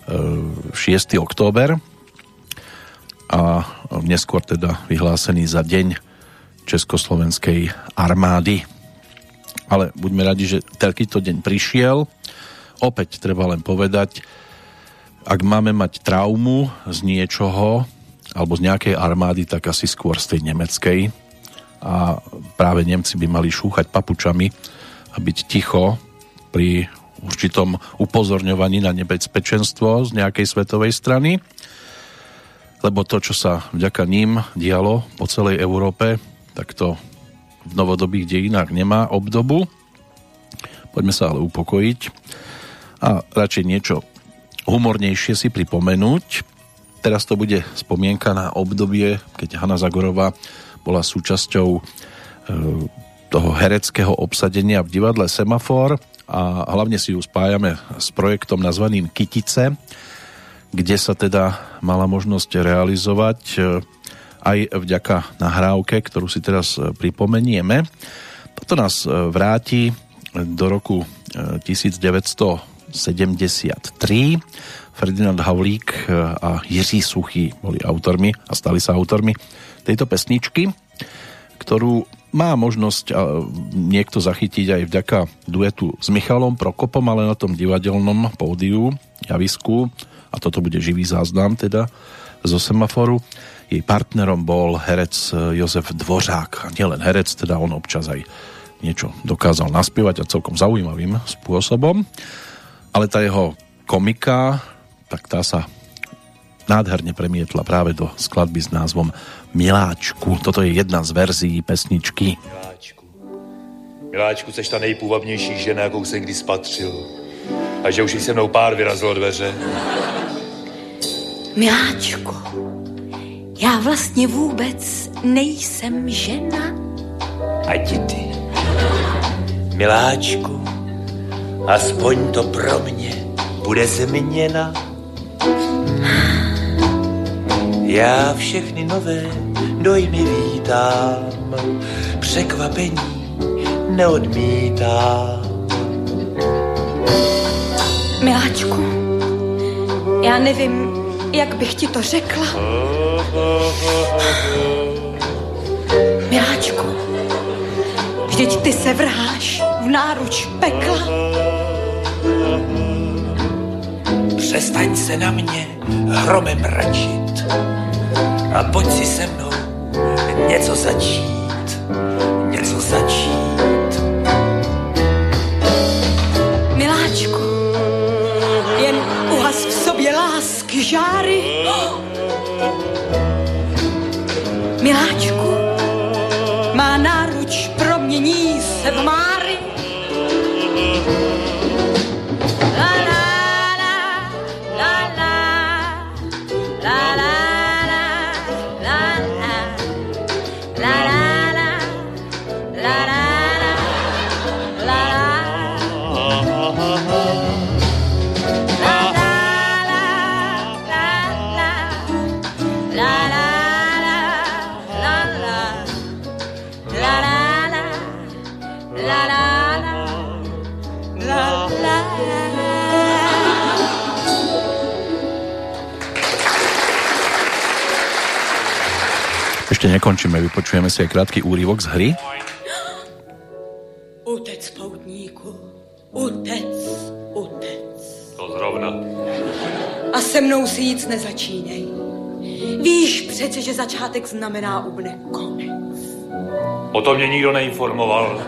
6. E, október a neskôr teda vyhlásený za deň Československej armády. Ale buďme radi, že takýto deň prišiel. Opäť treba len povedať, ak máme mať traumu z niečoho, alebo z nejakej armády, tak asi skôr z tej nemeckej. A práve Nemci by mali šúchať papučami a byť ticho pri určitom upozorňovaní na nebezpečenstvo z nejakej svetovej strany. Lebo to, čo sa vďaka ním dialo po celej Európe, tak to v novodobých dejinách nemá obdobu. Poďme sa ale upokojiť a radšej niečo humornejšie si pripomenúť. Teraz to bude spomienka na obdobie, keď Hanna Zagorová bola súčasťou e, toho hereckého obsadenia v divadle Semafor a hlavne si ju spájame s projektom nazvaným Kytice, kde sa teda mala možnosť realizovať e, aj vďaka nahrávke, ktorú si teraz e, pripomenieme. Toto nás vráti do roku 1900 73. Ferdinand Havlík a Jiří Suchý boli autormi a stali sa autormi tejto pesničky, ktorú má možnosť niekto zachytiť aj vďaka duetu s Michalom Prokopom, ale na tom divadelnom pódiu, javisku, a toto bude živý záznam teda zo semaforu. Jej partnerom bol herec e, Jozef Dvořák. A nielen herec, teda on občas aj niečo dokázal naspievať a celkom zaujímavým spôsobom ale tá jeho komika, tak tá sa nádherne premietla práve do skladby s názvom Miláčku. Toto je jedna z verzií pesničky. Miláčku, Miláčku, seš ta nejpůvabnější žena, jakou jsem kdy spatřil. A že už jí se mnou pár vyrazilo dveře. Miláčku, já vlastně vůbec nejsem žena. A ty. Miláčku, aspoň to pro mě bude změna. Já všechny nové dojmy vítám, překvapení neodmítám. Miláčku, já nevím, jak bych ti to řekla. Miláčku, vždyť ty se vrháš v náruč pekla. Přestaň se na mě hromem račit a pojď si se mnou něco začít, něco začít. Miláčku, jen uhas v sobě lásky žáry. Miláčku, Ešte nekončíme, vypočujeme si aj krátky úryvok z hry. Utec, poutníku, utec, utec. To zrovna. A se mnou si nic nezačínej. Víš přece, že začátek znamená ubne konec. O tom mě nikdo neinformoval.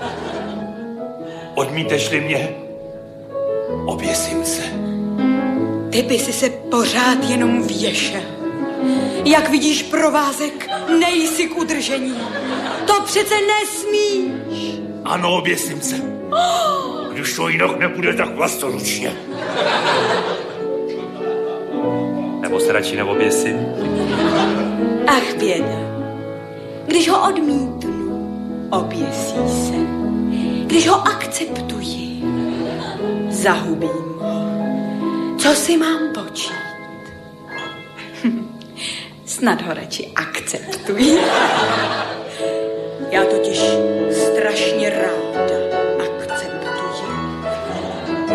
Odmíteš-li mě, oběsím se. Ty by si se pořád jenom věšel Jak vidíš, provázek, nejsi k udržení. To přece nesmíš. Ano, oběsím se. Když to jinak nepůjde, tak vlastnoručně. Nebo se radši neoběsím? Ach, běda. Když ho odmítnu, oběsí se. Když ho akceptuji, zahubím ho. Co si mám počít? Snad ho radši akceptuji. Já totiž strašně ráda akceptuji.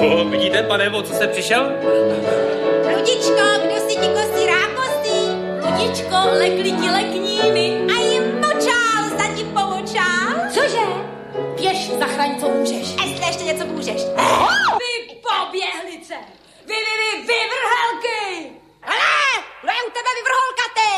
O, vidíte, pane, o co se přišel? Ludičko, kdo si ti kostí rákostí? Ludičko, lekli ti lekníny. A jim močál, za ti pomočál. Cože? Běž, zachraň, co můžeš. Jestli ještě něco můžeš. Vy poběhlice! Vy, vy, vy, vyvrhelky! Ale, kdo je u tebe vyvrholka ty?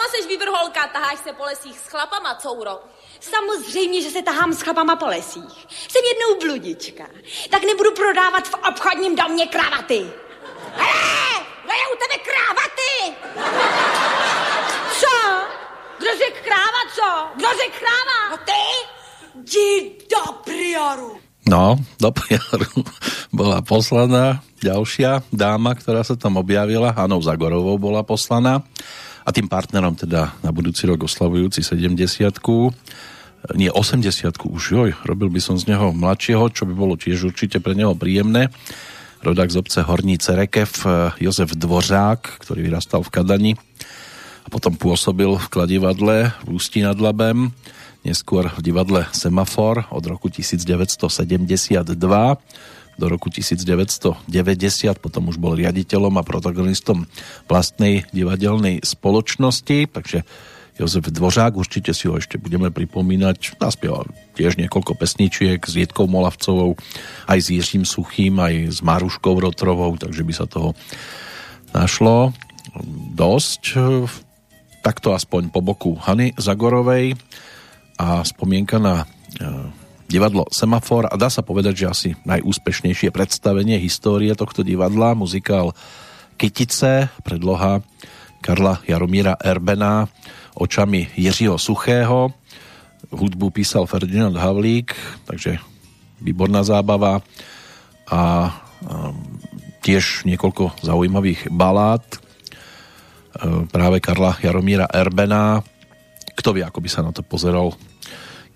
Sama seš vyvrholka, taháš se po lesích s chlapama, couro. Samozřejmě, že se tahám s chlapama po lesích. Jsem jednou bludička. Tak nebudu prodávat v obchodním domě kravaty. Kdo je u tebe krávaty? Co? Kdo řek kráva, co? Kdo řek kráva? No ty? Jdi do prioru. No, do PR [LAUGHS] bola poslaná ďalšia dáma, ktorá sa tam objavila, Hanou Zagorovou bola poslaná a tým partnerom teda na budúci rok oslavujúci 70 nie 80 už, joj, robil by som z neho mladšieho, čo by bolo tiež určite pre neho príjemné. Rodák z obce Horní Cerekev, Jozef Dvořák, ktorý vyrastal v Kadani a potom pôsobil v kladivadle v Ústí nad Labem, neskôr v divadle Semafor od roku 1972 do roku 1990, potom už bol riaditeľom a protagonistom vlastnej divadelnej spoločnosti, takže Jozef Dvořák, určite si ho ešte budeme pripomínať, naspieval tiež niekoľko pesničiek s Jietkou Molavcovou, aj s Jiřím Suchým, aj s Maruškou Rotrovou, takže by sa toho našlo dosť. Takto aspoň po boku Hany Zagorovej a spomienka na e, divadlo Semafor a dá sa povedať, že asi najúspešnejšie predstavenie histórie tohto divadla, muzikál Kytice, predloha Karla Jaromíra Erbena očami Jiřího Suchého. Hudbu písal Ferdinand Havlík, takže výborná zábava a tiež niekoľko zaujímavých balád e, práve Karla Jaromíra Erbena. Kto vie, ako by sa na to pozeral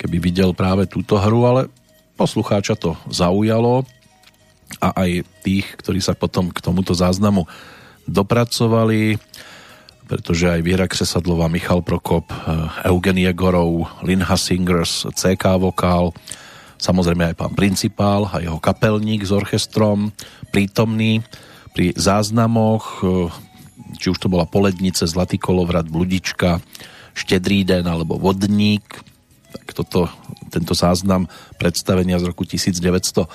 keby videl práve túto hru, ale poslucháča to zaujalo a aj tých, ktorí sa potom k tomuto záznamu dopracovali, pretože aj Viera Kresadlová, Michal Prokop, eh, Eugen Jegorov, Linha Singers, CK Vokál, samozrejme aj pán principál a jeho kapelník s orchestrom, prítomný pri záznamoch, eh, či už to bola Polednice, Zlatý kolovrat, Bludička, Štedrý den alebo Vodník, tak toto, tento záznam predstavenia z roku 1973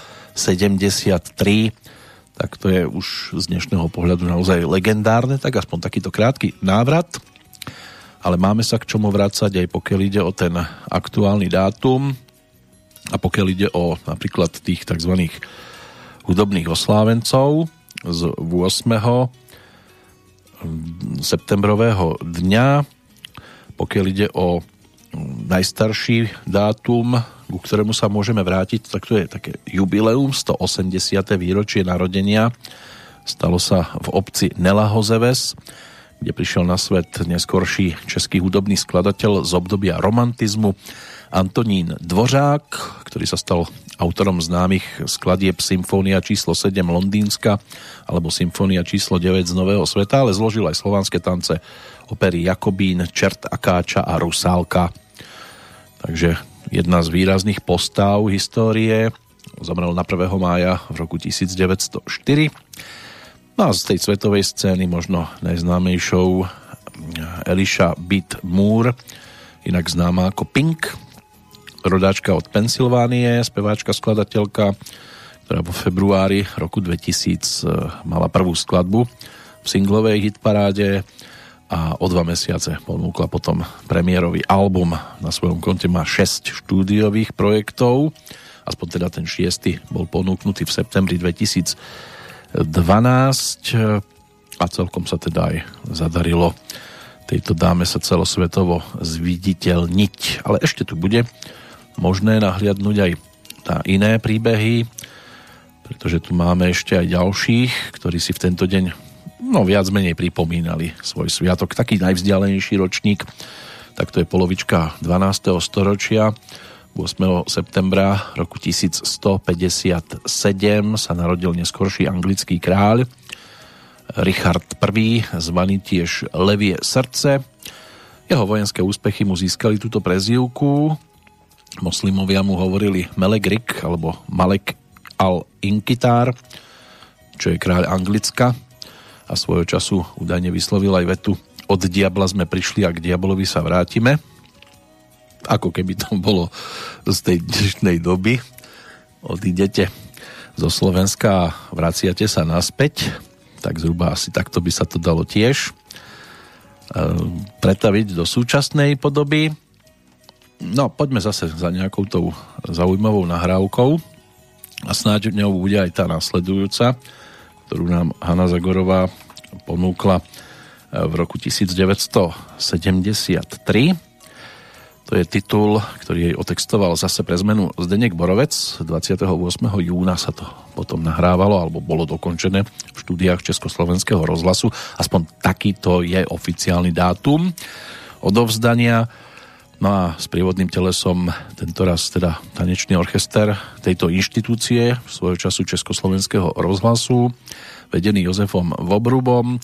tak to je už z dnešného pohľadu naozaj legendárne, tak aspoň takýto krátky návrat. Ale máme sa k čomu vrácať aj pokiaľ ide o ten aktuálny dátum a pokiaľ ide o napríklad tých tzv. hudobných oslávencov z 8. septembrového dňa, pokiaľ ide o najstarší dátum, ku ktorému sa môžeme vrátiť, tak to je také jubileum, 180. výročie narodenia. Stalo sa v obci Nelahozeves, kde prišiel na svet neskorší český hudobný skladateľ z obdobia romantizmu Antonín Dvořák, ktorý sa stal autorom známych skladieb Symfónia číslo 7 Londýnska alebo Symfónia číslo 9 z Nového sveta, ale zložil aj slovanské tance opery Jakobín, Čert Akáča a Rusálka. Takže jedna z výrazných postav histórie zomrel na 1. mája v roku 1904. No a z tej svetovej scény možno najznámejšou Elisha Beat Moore, inak známa ako Pink, rodáčka od Pensylvánie, speváčka, skladateľka, ktorá vo februári roku 2000 mala prvú skladbu v singlovej hitparáde a o dva mesiace ponúkla potom premiérový album. Na svojom konte má 6 štúdiových projektov, aspoň teda ten šiestý bol ponúknutý v septembri 2012 a celkom sa teda aj zadarilo tejto dáme sa celosvetovo zviditeľniť. Ale ešte tu bude možné nahliadnúť aj na iné príbehy, pretože tu máme ešte aj ďalších, ktorí si v tento deň no viac menej pripomínali svoj sviatok. Taký najvzdialenejší ročník, tak to je polovička 12. storočia. 8. septembra roku 1157 sa narodil neskorší anglický kráľ Richard I, zvaný tiež Levie srdce. Jeho vojenské úspechy mu získali túto prezývku. Moslimovia mu hovorili Melegrik alebo Malek al-Inkitar, čo je kráľ Anglicka a svojho času údajne vyslovil aj vetu od diabla sme prišli a k diabolovi sa vrátime. Ako keby to bolo z tej dnešnej doby. Odídete zo Slovenska a vraciate sa naspäť tak zhruba asi takto by sa to dalo tiež e, pretaviť do súčasnej podoby. No, poďme zase za nejakou tou zaujímavou nahrávkou a snáď ňou bude aj tá nasledujúca, ktorú nám Hanna Zagorová ponúkla e, v roku 1973 to je titul, ktorý jej otextoval zase pre zmenu Zdenek Borovec. 28. júna sa to potom nahrávalo, alebo bolo dokončené v štúdiách Československého rozhlasu. Aspoň takýto je oficiálny dátum odovzdania. No a s prívodným telesom tento raz teda tanečný orchester tejto inštitúcie svojho času Československého rozhlasu vedený Jozefom Vobrubom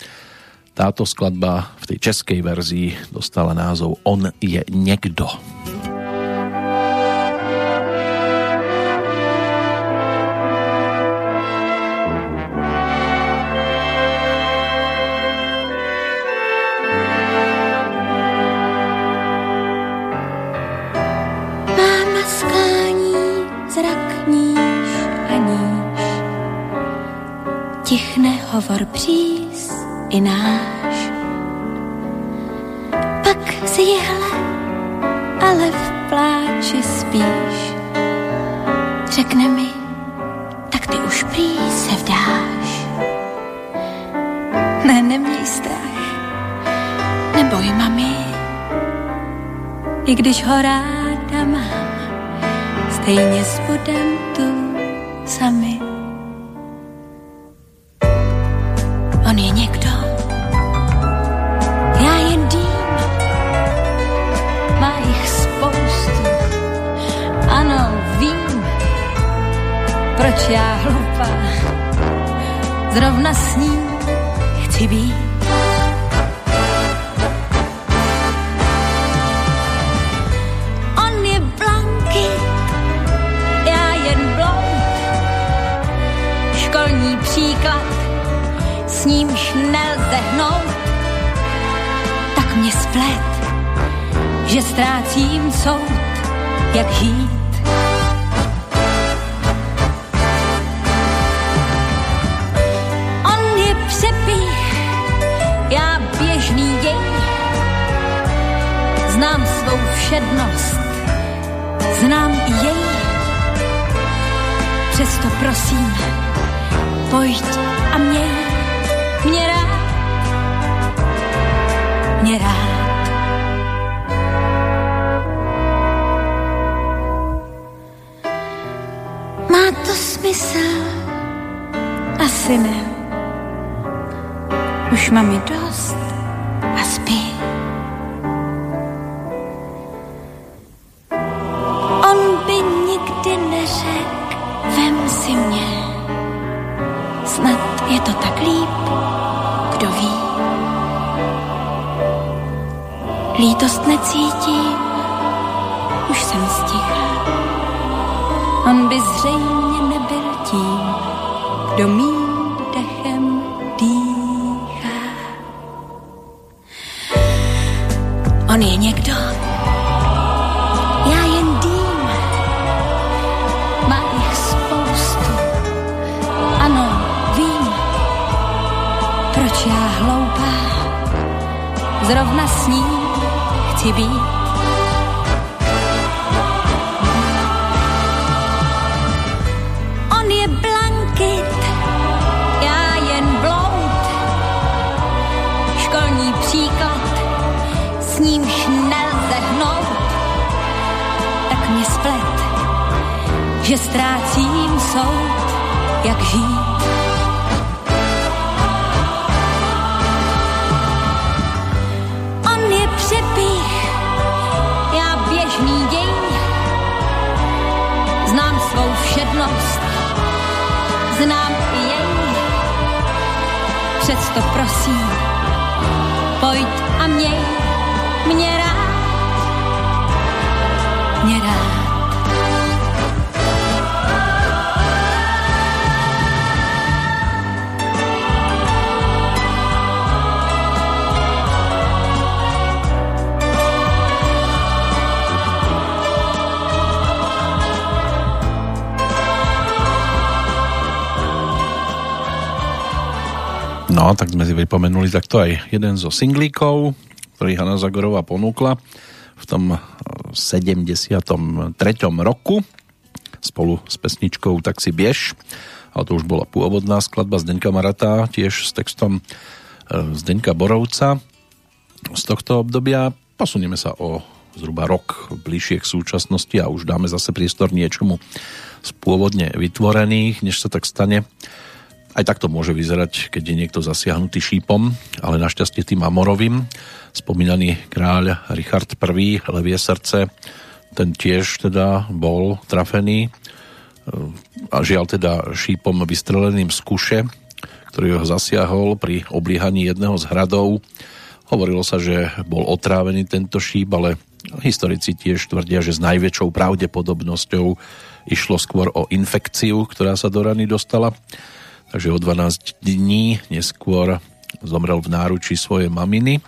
táto skladba v tej českej verzii dostala názov On je niekto. Hovor příz i náš. Pak si jehle, ale v pláči spíš. Řekne mi, tak ty už prý se vdáš. Ne, neměj strach, neboj mami, i když ho ráda mám, stejně budem tu sami. Proč já hloupá, zrovna s ním chci být. On je blankit, já jen blond, příklad, s nímž nelze hnout, tak mě splet, že ztrácím soud, jak žít. Všednost, znám i jej. Přesto prosím, pojď a měj mě rád, mě rád. Má to smysl? Asi ne. Už mám mi tak sme si pripomenuli takto aj jeden zo singlíkov, ktorý Hanna Zagorová ponúkla v tom 73. roku spolu s pesničkou Tak si biež, ale to už bola pôvodná skladba Zdenka Marata, tiež s textom e, Zdenka Borovca z tohto obdobia. Posunieme sa o zhruba rok bližšie k súčasnosti a už dáme zase priestor niečomu z pôvodne vytvorených, než sa tak stane aj takto môže vyzerať, keď je niekto zasiahnutý šípom, ale našťastie tým Amorovým. Spomínaný kráľ Richard I, levie srdce, ten tiež teda bol trafený a žiaľ teda šípom vystreleným z kuše, ktorý ho zasiahol pri oblíhaní jedného z hradov. Hovorilo sa, že bol otrávený tento šíp, ale historici tiež tvrdia, že s najväčšou pravdepodobnosťou išlo skôr o infekciu, ktorá sa do rany dostala takže o 12 dní neskôr zomrel v náručí svojej maminy.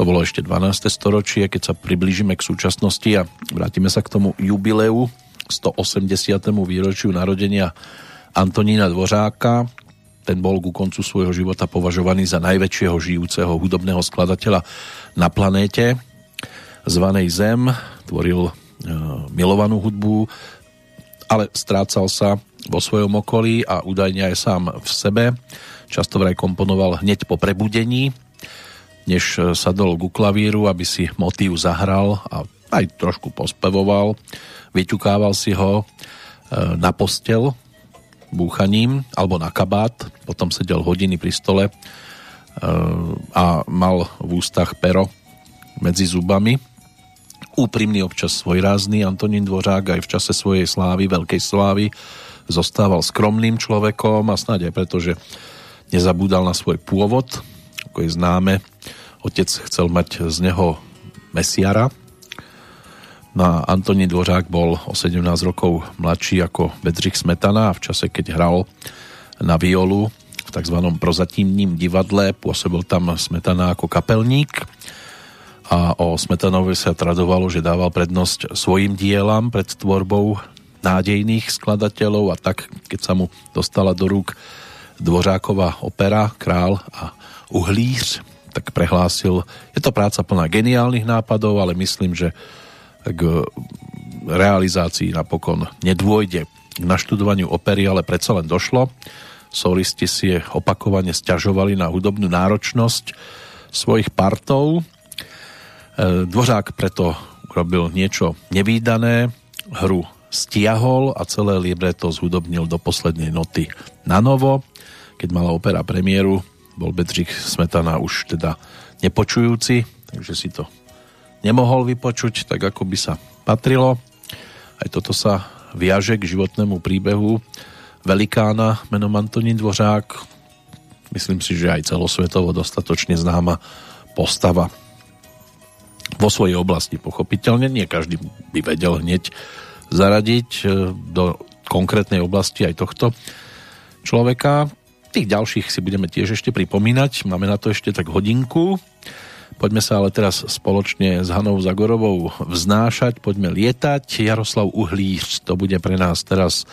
To bolo ešte 12. storočie, keď sa priblížime k súčasnosti a vrátime sa k tomu jubileu 180. výročiu narodenia Antonína Dvořáka. Ten bol ku koncu svojho života považovaný za najväčšieho žijúceho hudobného skladateľa na planéte zvanej Zem. Tvoril e, milovanú hudbu, ale strácal sa vo svojom okolí a údajne aj sám v sebe. Často vraj komponoval hneď po prebudení, než sadol ku klavíru, aby si motív zahral a aj trošku pospevoval. Vyťukával si ho e, na postel búchaním alebo na kabát, potom sedel hodiny pri stole e, a mal v ústach pero medzi zubami úprimný, občas svojrázny Antonín Dvořák aj v čase svojej slávy, veľkej slávy, zostával skromným človekom a snáď aj preto, že nezabúdal na svoj pôvod. Ako je známe, otec chcel mať z neho mesiara. No a Dvořák bol o 17 rokov mladší ako Bedřich Smetana a v čase, keď hral na violu v tzv. prozatímním divadle, pôsobil tam Smetana ako kapelník a o Smetanovi sa tradovalo, že dával prednosť svojim dielam pred tvorbou nádejných skladateľov a tak, keď sa mu dostala do rúk Dvořáková opera Král a Uhlíř, tak prehlásil, je to práca plná geniálnych nápadov, ale myslím, že k realizácii napokon nedôjde k naštudovaniu opery, ale predsa len došlo. Solisti si opakovane stiažovali na hudobnú náročnosť svojich partov E, Dvořák preto urobil niečo nevýdané, hru stiahol a celé libreto zhudobnil do poslednej noty na novo. Keď mala opera premiéru, bol Bedřich Smetana už teda nepočujúci, takže si to nemohol vypočuť tak, ako by sa patrilo. Aj toto sa viaže k životnému príbehu velikána menom Antonín Dvořák. Myslím si, že aj celosvetovo dostatočne známa postava vo svojej oblasti pochopiteľne. Nie každý by vedel hneď zaradiť e, do konkrétnej oblasti aj tohto človeka. Tých ďalších si budeme tiež ešte pripomínať. Máme na to ešte tak hodinku. Poďme sa ale teraz spoločne s Hanou Zagorovou vznášať, poďme lietať. Jaroslav Uhlíř, to bude pre nás teraz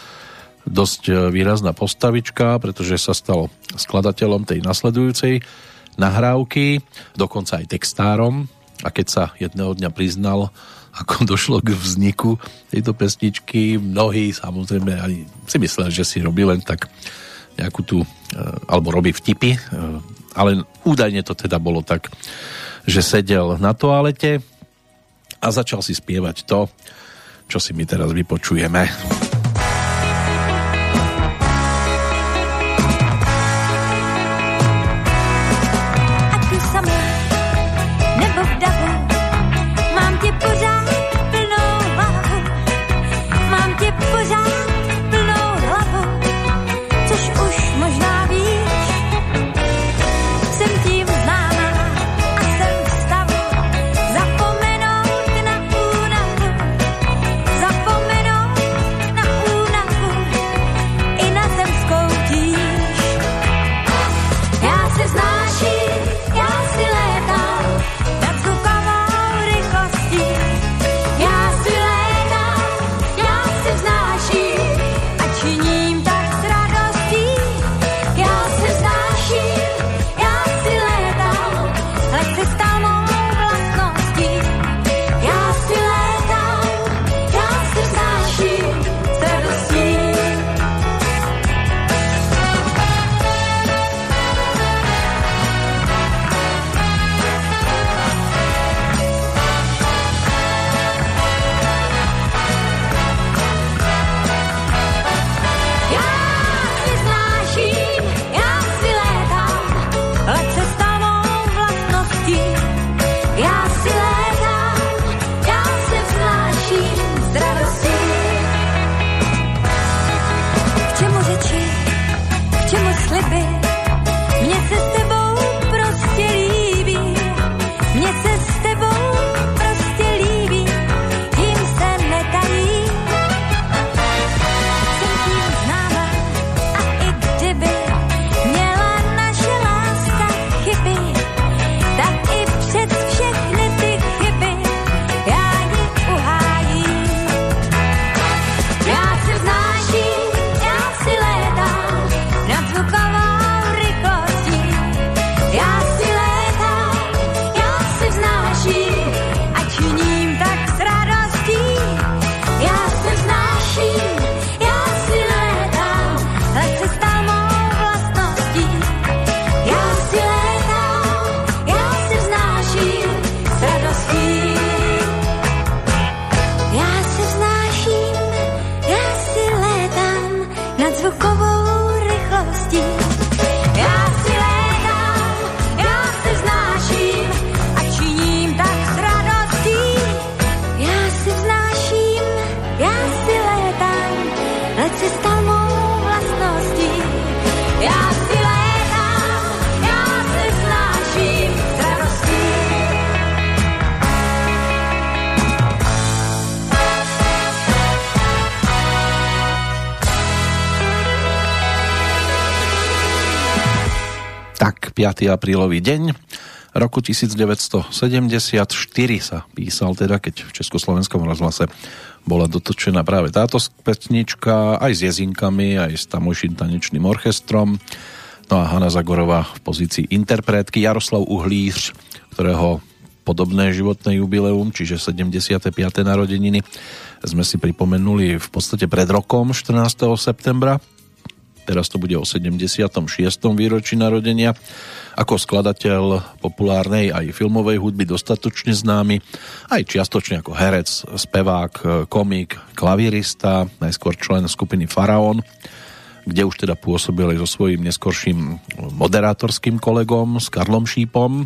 dosť e, výrazná postavička, pretože sa stal skladateľom tej nasledujúcej nahrávky, dokonca aj textárom a keď sa jedného dňa priznal, ako [LAUGHS] došlo k vzniku tejto pesničky, mnohí samozrejme ani si mysleli, že si robí len tak nejakú tú, e, alebo robí vtipy, e, ale údajne to teda bolo tak, že sedel na toalete a začal si spievať to, čo si my teraz vypočujeme. 5. aprílový deň roku 1974 sa písal teda, keď v Československom rozhlase bola dotočená práve táto pesnička aj s jezinkami, aj s tamoším tanečným orchestrom. No a Hanna Zagorová v pozícii interpretky, Jaroslav Uhlíř, ktorého podobné životné jubileum, čiže 75. narodeniny, sme si pripomenuli v podstate pred rokom 14. septembra teraz to bude o 76. výročí narodenia. Ako skladateľ populárnej aj filmovej hudby dostatočne známy, aj čiastočne ako herec, spevák, komik, klavirista, najskôr člen skupiny Faraón, kde už teda pôsobil aj so svojím neskorším moderátorským kolegom, s Karlom Šípom,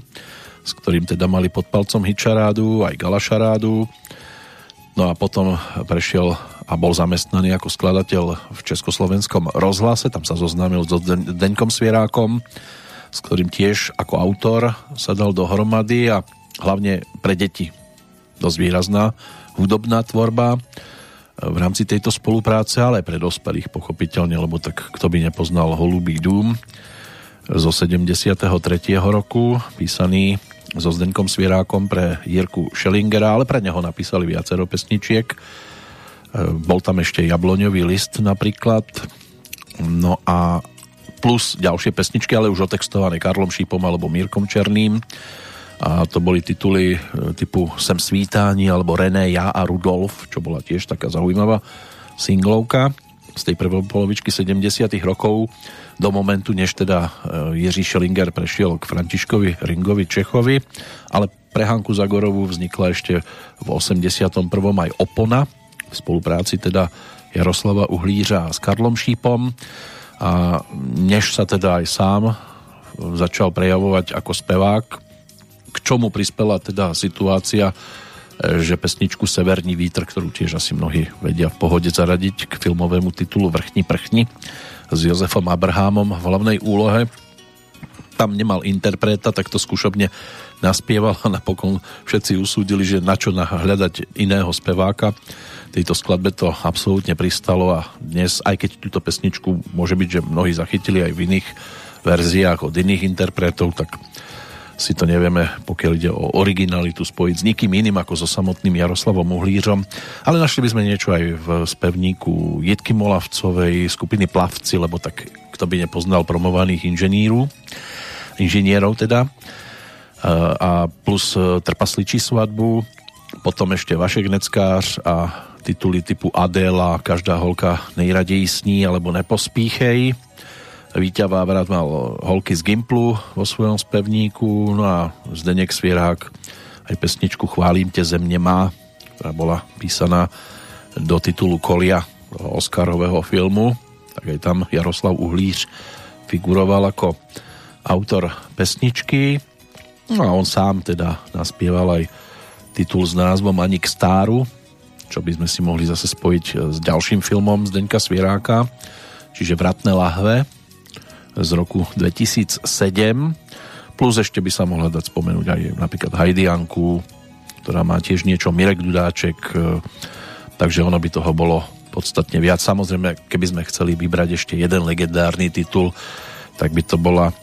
s ktorým teda mali pod palcom hitšarádu, aj galašarádu. No a potom prešiel a bol zamestnaný ako skladateľ v Československom rozhlase. Tam sa zoznámil so Deňkom Svierákom, s ktorým tiež ako autor sa dal dohromady a hlavne pre deti dosť výrazná hudobná tvorba v rámci tejto spolupráce, ale aj pre dospelých pochopiteľne, lebo tak kto by nepoznal Holubý dům zo 73. roku, písaný so Zdenkom Svierákom pre Jirku Schellingera, ale pre neho napísali viacero pesničiek E, bol tam ešte Jabloňový list napríklad. No a plus ďalšie pesničky, ale už otextované Karlom Šípom alebo Mírkom Černým. A to boli tituly e, typu Sem svítání alebo René, ja a Rudolf, čo bola tiež taká zaujímavá singlovka z tej prvej polovičky 70 rokov do momentu, než teda e, Jiří Schellinger prešiel k Františkovi Ringovi Čechovi, ale pre Hanku Zagorovu vznikla ešte v 81. aj Opona, v spolupráci teda Jaroslava Uhlířa s Karlom Šípom a než sa teda aj sám začal prejavovať ako spevák, k čomu prispela teda situácia, že pesničku Severní vítr, ktorú tiež asi mnohí vedia v pohode zaradiť k filmovému titulu Vrchni prchni s Jozefom Abrahamom v hlavnej úlohe. Tam nemal interpreta, tak to skúšobne naspieval a napokon všetci usúdili, že na čo hľadať iného speváka tejto skladbe to absolútne pristalo a dnes, aj keď túto pesničku môže byť, že mnohí zachytili aj v iných verziách od iných interpretov, tak si to nevieme, pokiaľ ide o originalitu spojiť s nikým iným ako so samotným Jaroslavom Uhlířom, ale našli by sme niečo aj v spevníku Jitky Molavcovej, skupiny Plavci, lebo tak kto by nepoznal promovaných inženírov, inžinierov teda, a plus Trpasličí svadbu, potom ešte Vašek Neckář a tituly typu Adéla, každá holka nejraději sní alebo nepospíchej. Víťa Vávrat mal holky z Gimplu vo svojom spevníku, no a Zdeněk Svierák aj pesničku Chválím te země má, ktorá bola písaná do titulu Kolia Oscarového filmu, tak aj tam Jaroslav Uhlíř figuroval ako autor pesničky. No a on sám teda naspieval aj titul s názvom Ani k stáru, čo by sme si mohli zase spojiť e, s ďalším filmom Zdeňka Svieráka, čiže Vratné lahve z roku 2007. Plus ešte by sa mohla dať spomenúť aj napríklad Hajdianku, ktorá má tiež niečo Mirek Dudáček, e, takže ono by toho bolo podstatne viac. Samozrejme, keby sme chceli vybrať ešte jeden legendárny titul, tak by to bola e,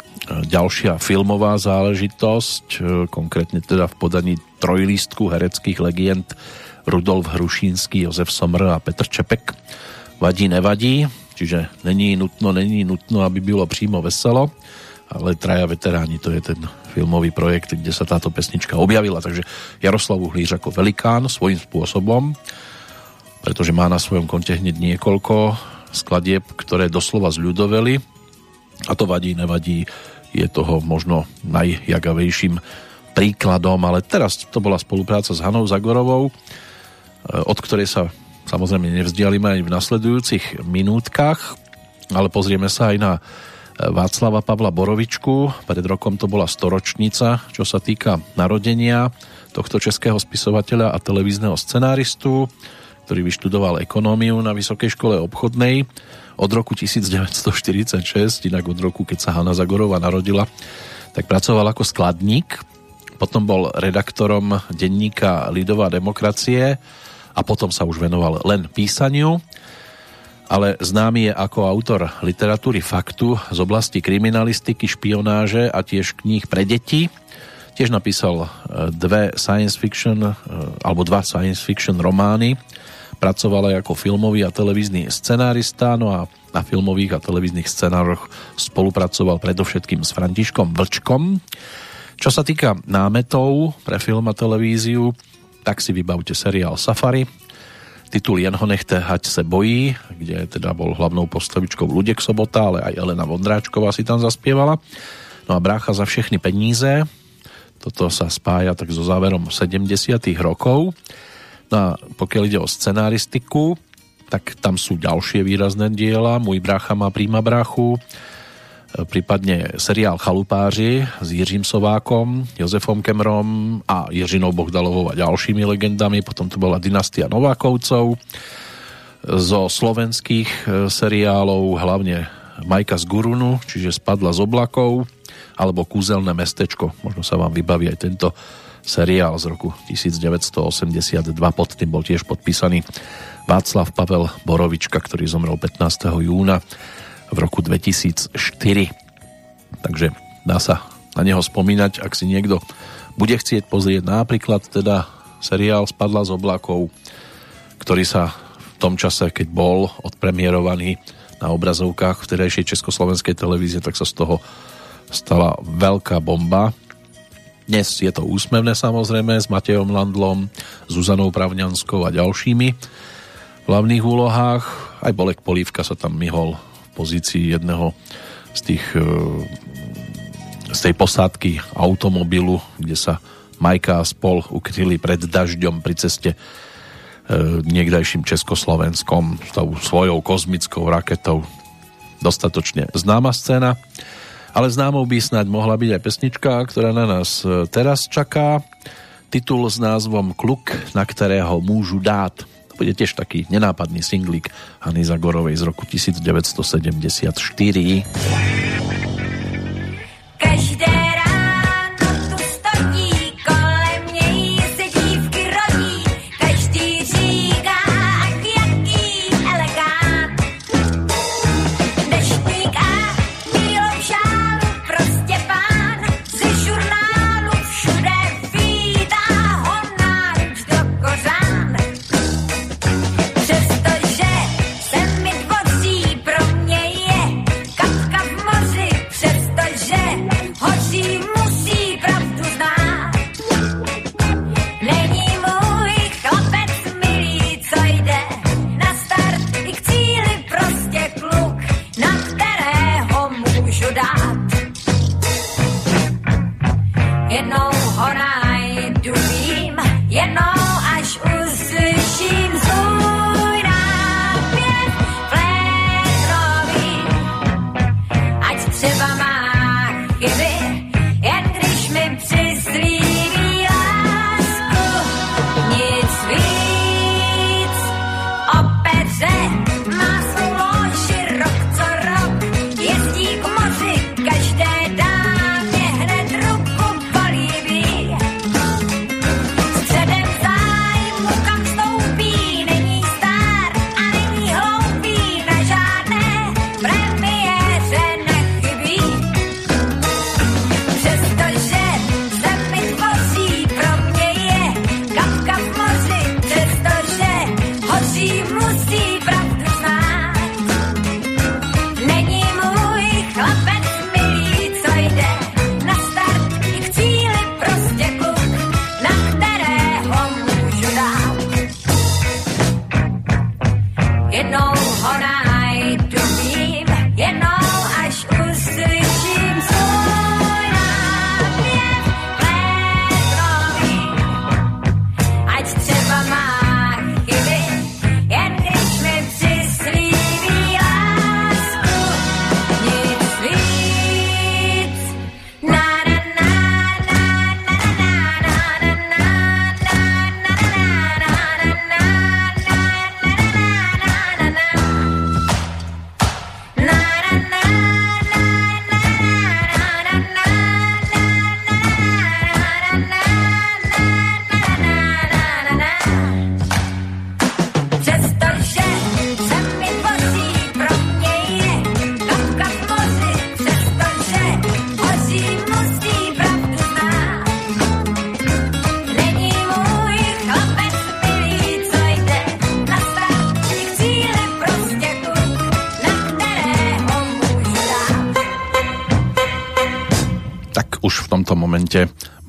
ďalšia filmová záležitosť, konkrétne teda v podaní trojlístku hereckých legend Rudolf Hrušínský, Jozef Somr a Petr Čepek. Vadí, nevadí, čiže není nutno, není nutno, aby bylo přímo veselo, ale traja veteráni, to je ten filmový projekt, kde sa táto pesnička objavila, takže Jaroslav Uhlíř ako velikán svojím spôsobom, pretože má na svojom konte hneď niekoľko skladieb, ktoré doslova zľudoveli a to vadí, nevadí, je toho možno najjagavejším príkladom, ale teraz to bola spolupráca s Hanou Zagorovou, od ktorej sa samozrejme nevzdialíme aj v nasledujúcich minútkach, ale pozrieme sa aj na e, Václava Pavla Borovičku. Pred rokom to bola storočnica, čo sa týka narodenia tohto českého spisovateľa a televízneho scenáristu, ktorý vyštudoval ekonómiu na Vysokej škole obchodnej od roku 1946, inak od roku, keď sa Hanna Zagorova narodila, tak pracoval ako skladník, potom bol redaktorom denníka Lidová demokracie a potom sa už venoval len písaniu, ale známy je ako autor literatúry faktu z oblasti kriminalistiky, špionáže a tiež kníh pre deti. Tiež napísal e, dve science fiction, e, alebo dva science fiction romány. Pracoval aj ako filmový a televízny scenárista, no a na filmových a televíznych scenároch spolupracoval predovšetkým s Františkom Vlčkom. Čo sa týka námetov pre film a televíziu, tak si vybavte seriál Safari, titul Jen ho nechte, hať se bojí, kde teda bol hlavnou postavičkou Ludek Sobota, ale aj Elena Vondráčková si tam zaspievala. No a Brácha za všechny peníze, toto sa spája tak so záverom 70 rokov. No a pokiaľ ide o scenaristiku, tak tam sú ďalšie výrazné diela. Môj brácha má príma bráchu, prípadne seriál Chalupáři s Jiřím Sovákom, Jozefom Kemrom a Jiřinou Bohdalovou a ďalšími legendami. Potom to bola dynastia Novákovcov. Zo slovenských e, seriálov hlavne Majka z Gurunu, čiže Spadla z oblakov, alebo Kúzelné mestečko. Možno sa vám vybaví aj tento seriál z roku 1982. Pod tým bol tiež podpísaný Václav Pavel Borovička, ktorý zomrel 15. júna v roku 2004. Takže dá sa na neho spomínať, ak si niekto bude chcieť pozrieť napríklad teda seriál Spadla z oblakov, ktorý sa v tom čase, keď bol odpremierovaný na obrazovkách vtedajšej československej televízie, tak sa z toho stala veľká bomba. Dnes je to úsmevné samozrejme s Matejom Landlom, Zuzanou Pravňanskou a ďalšími v hlavných úlohách. Aj Bolek Polívka sa tam myhol pozícii jedného z tých e, z tej posádky automobilu, kde sa Majka a spol ukryli pred dažďom pri ceste niekdajším Československom s tou svojou kozmickou raketou. Dostatočne známa scéna, ale známou by snáď mohla byť aj pesnička, ktorá na nás e, teraz čaká. Titul s názvom Kluk, na ktorého môžu dát. Bude tiež taký nenápadný singlík Hany Zagorovej z roku 1974. Každé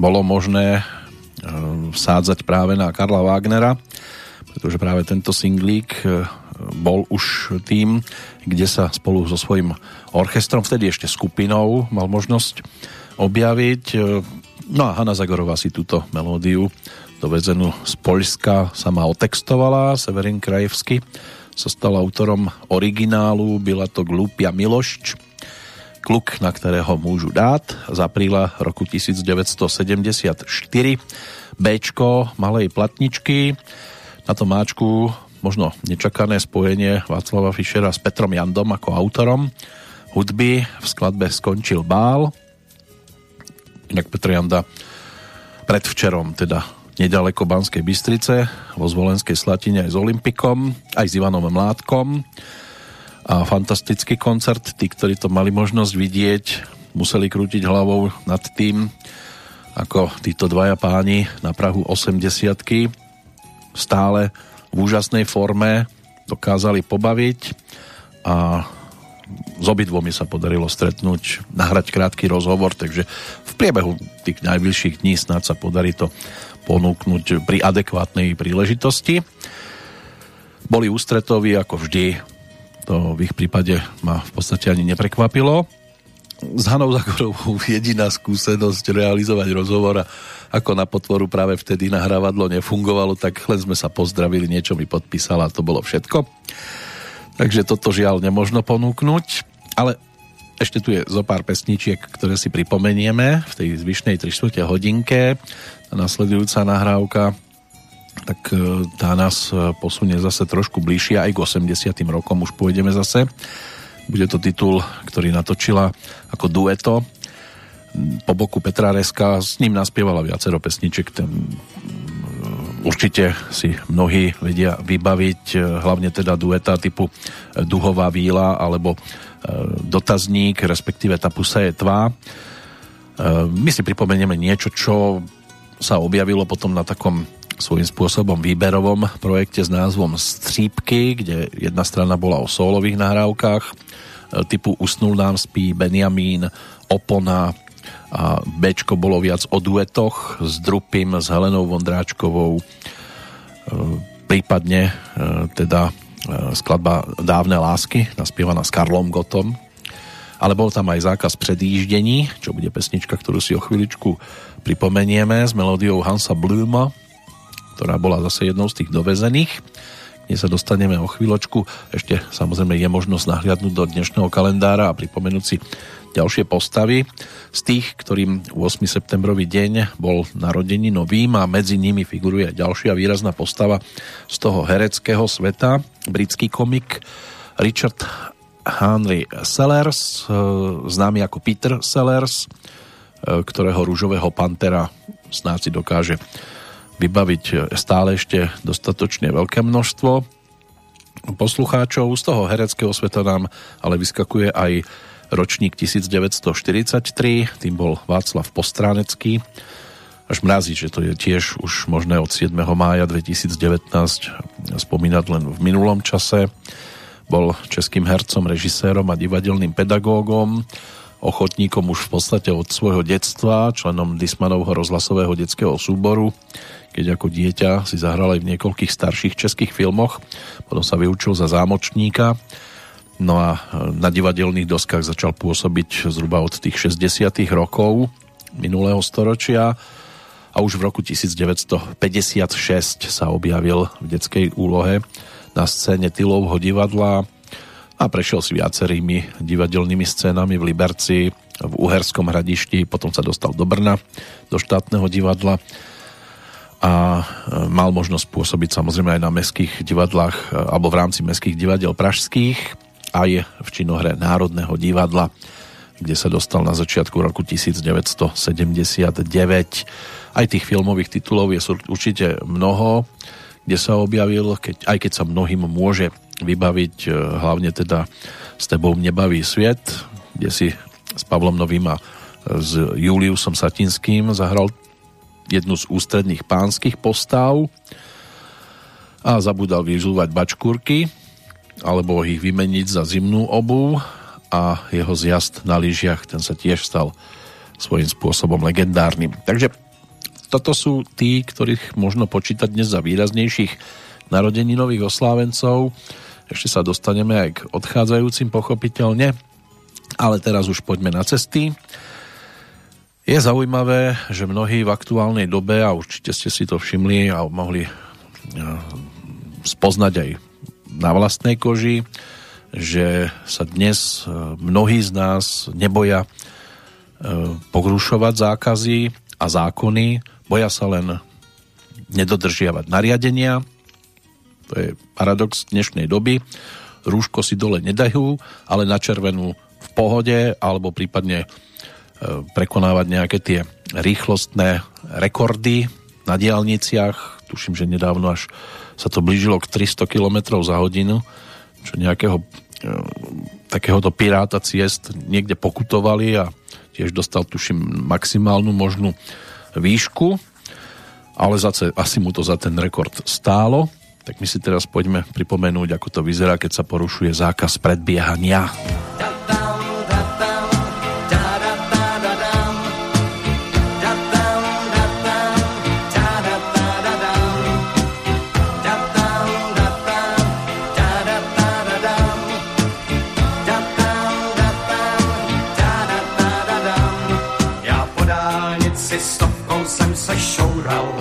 bolo možné vsádzať práve na Karla Wagnera, pretože práve tento singlík e, bol už tým, kde sa spolu so svojím orchestrom, vtedy ešte skupinou, mal možnosť objaviť. E, no a Hanna Zagorová si túto melódiu dovezenú z Polska sama otextovala. Severin Krajevsky sa stal autorom originálu, byla to Glúpia Milošč Kluk, na ktorého môžu dát z apríla roku 1974 Bčko malej platničky. Na tom máčku možno nečakané spojenie Václava Fischera s Petrom Jandom ako autorom. Hudby v skladbe Skončil bál. Inak Petr Janda predvčerom teda nedaleko Banskej Bystrice vo Zvolenskej Slatine aj s Olympikom aj s Ivanom Mládkom a fantastický koncert. Tí, ktorí to mali možnosť vidieť, museli krútiť hlavou nad tým, ako títo dvaja páni na Prahu 80 stále v úžasnej forme dokázali pobaviť a s obidvomi sa podarilo stretnúť, nahrať krátky rozhovor, takže v priebehu tých najbližších dní snad sa podarí to ponúknuť pri adekvátnej príležitosti. Boli ústretoví ako vždy to v ich prípade ma v podstate ani neprekvapilo. s Hanou Zagorovou [LAUGHS] jediná skúsenosť realizovať rozhovor a ako na potvoru práve vtedy nahrávadlo nefungovalo, tak len sme sa pozdravili, niečo mi podpísala a to bolo všetko. Takže toto žiaľ nemožno ponúknuť, ale ešte tu je zo pár pesničiek, ktoré si pripomenieme v tej zvyšnej 3 hodinke. Tá nasledujúca nahrávka tak e, tá nás e, posunie zase trošku bližšie, aj k 80 rokom už pôjdeme zase. Bude to titul, ktorý natočila ako dueto po boku Petra Reska, s ním naspievala viacero pesniček, ten e, určite si mnohí vedia vybaviť, hlavne teda dueta typu Duhová víla alebo dotazník, respektíve tá pusa je tvá. My si pripomenieme niečo, čo sa objavilo potom na takom svojím spôsobom výberovom projekte s názvom Střípky, kde jedna strana bola o solových nahrávkach typu Usnul nám spí Benjamín, Opona a Bčko bolo viac o duetoch s Drupim, s Helenou Vondráčkovou, prípadne teda E, skladba Dávne lásky, naspievaná s Karlom Gotom, ale bol tam aj zákaz predjíždení, čo bude pesnička, ktorú si o chvíličku pripomenieme s melódiou Hansa Bluma, ktorá bola zase jednou z tých dovezených. Dnes sa dostaneme o chvíľočku. Ešte samozrejme je možnosť nahliadnúť do dnešného kalendára a pripomenúť si ďalšie postavy. Z tých, ktorým 8. septembrový deň bol narodení novým a medzi nimi figuruje ďalšia výrazná postava z toho hereckého sveta, britský komik Richard Henry Sellers, e, známy ako Peter Sellers, e, ktorého rúžového pantera snáď si dokáže vybaviť stále ešte dostatočne veľké množstvo poslucháčov. Z toho hereckého sveta nám ale vyskakuje aj ročník 1943, tým bol Václav Postránecký. Až mrazí, že to je tiež už možné od 7. mája 2019 spomínať len v minulom čase. Bol českým hercom, režisérom a divadelným pedagógom, ochotníkom už v podstate od svojho detstva, členom Dismanovho rozhlasového detského súboru, keď ako dieťa si zahral aj v niekoľkých starších českých filmoch, potom sa vyučil za zámočníka No a e, na divadelných doskách začal pôsobiť zhruba od tých 60 rokov minulého storočia a už v roku 1956 sa objavil v detskej úlohe na scéne Tylovho divadla a prešiel si viacerými divadelnými scénami v Liberci, v Uherskom hradišti, potom sa dostal do Brna, do štátneho divadla a e, mal možnosť pôsobiť samozrejme aj na mestských divadlách e, alebo v rámci mestských divadiel pražských aj v činohre Národného divadla, kde sa dostal na začiatku roku 1979. Aj tých filmových titulov je určite mnoho, kde sa objavil, keď, aj keď sa mnohým môže vybaviť e, hlavne teda s tebou nebaví sviet, kde si s Pavlom Novým a s Juliusom Satinským zahral jednu z ústredných pánskych postav a zabudal vyžúvať bačkúrky alebo ich vymeniť za zimnú obu a jeho zjazd na lyžiach, ten sa tiež stal svojím spôsobom legendárnym. Takže toto sú tí, ktorých možno počítať dnes za výraznejších narodení nových oslávencov. Ešte sa dostaneme aj k odchádzajúcim pochopiteľne, ale teraz už poďme na cesty. Je zaujímavé, že mnohí v aktuálnej dobe, a určite ste si to všimli a mohli spoznať aj na vlastnej koži, že sa dnes e, mnohí z nás neboja e, pogrušovať zákazy a zákony, boja sa len nedodržiavať nariadenia. To je paradox dnešnej doby. Rúško si dole nedajú, ale na červenú v pohode, alebo prípadne e, prekonávať nejaké tie rýchlostné rekordy na diálniciach. Tuším, že nedávno až sa to blížilo k 300 km za hodinu, čo nejakého e, takéhoto piráta ciest niekde pokutovali a tiež dostal, tuším, maximálnu možnú výšku, ale zase asi mu to za ten rekord stálo. Tak my si teraz poďme pripomenúť, ako to vyzerá, keď sa porušuje zákaz predbiehania. Si stovkou jsem se šoural. Svou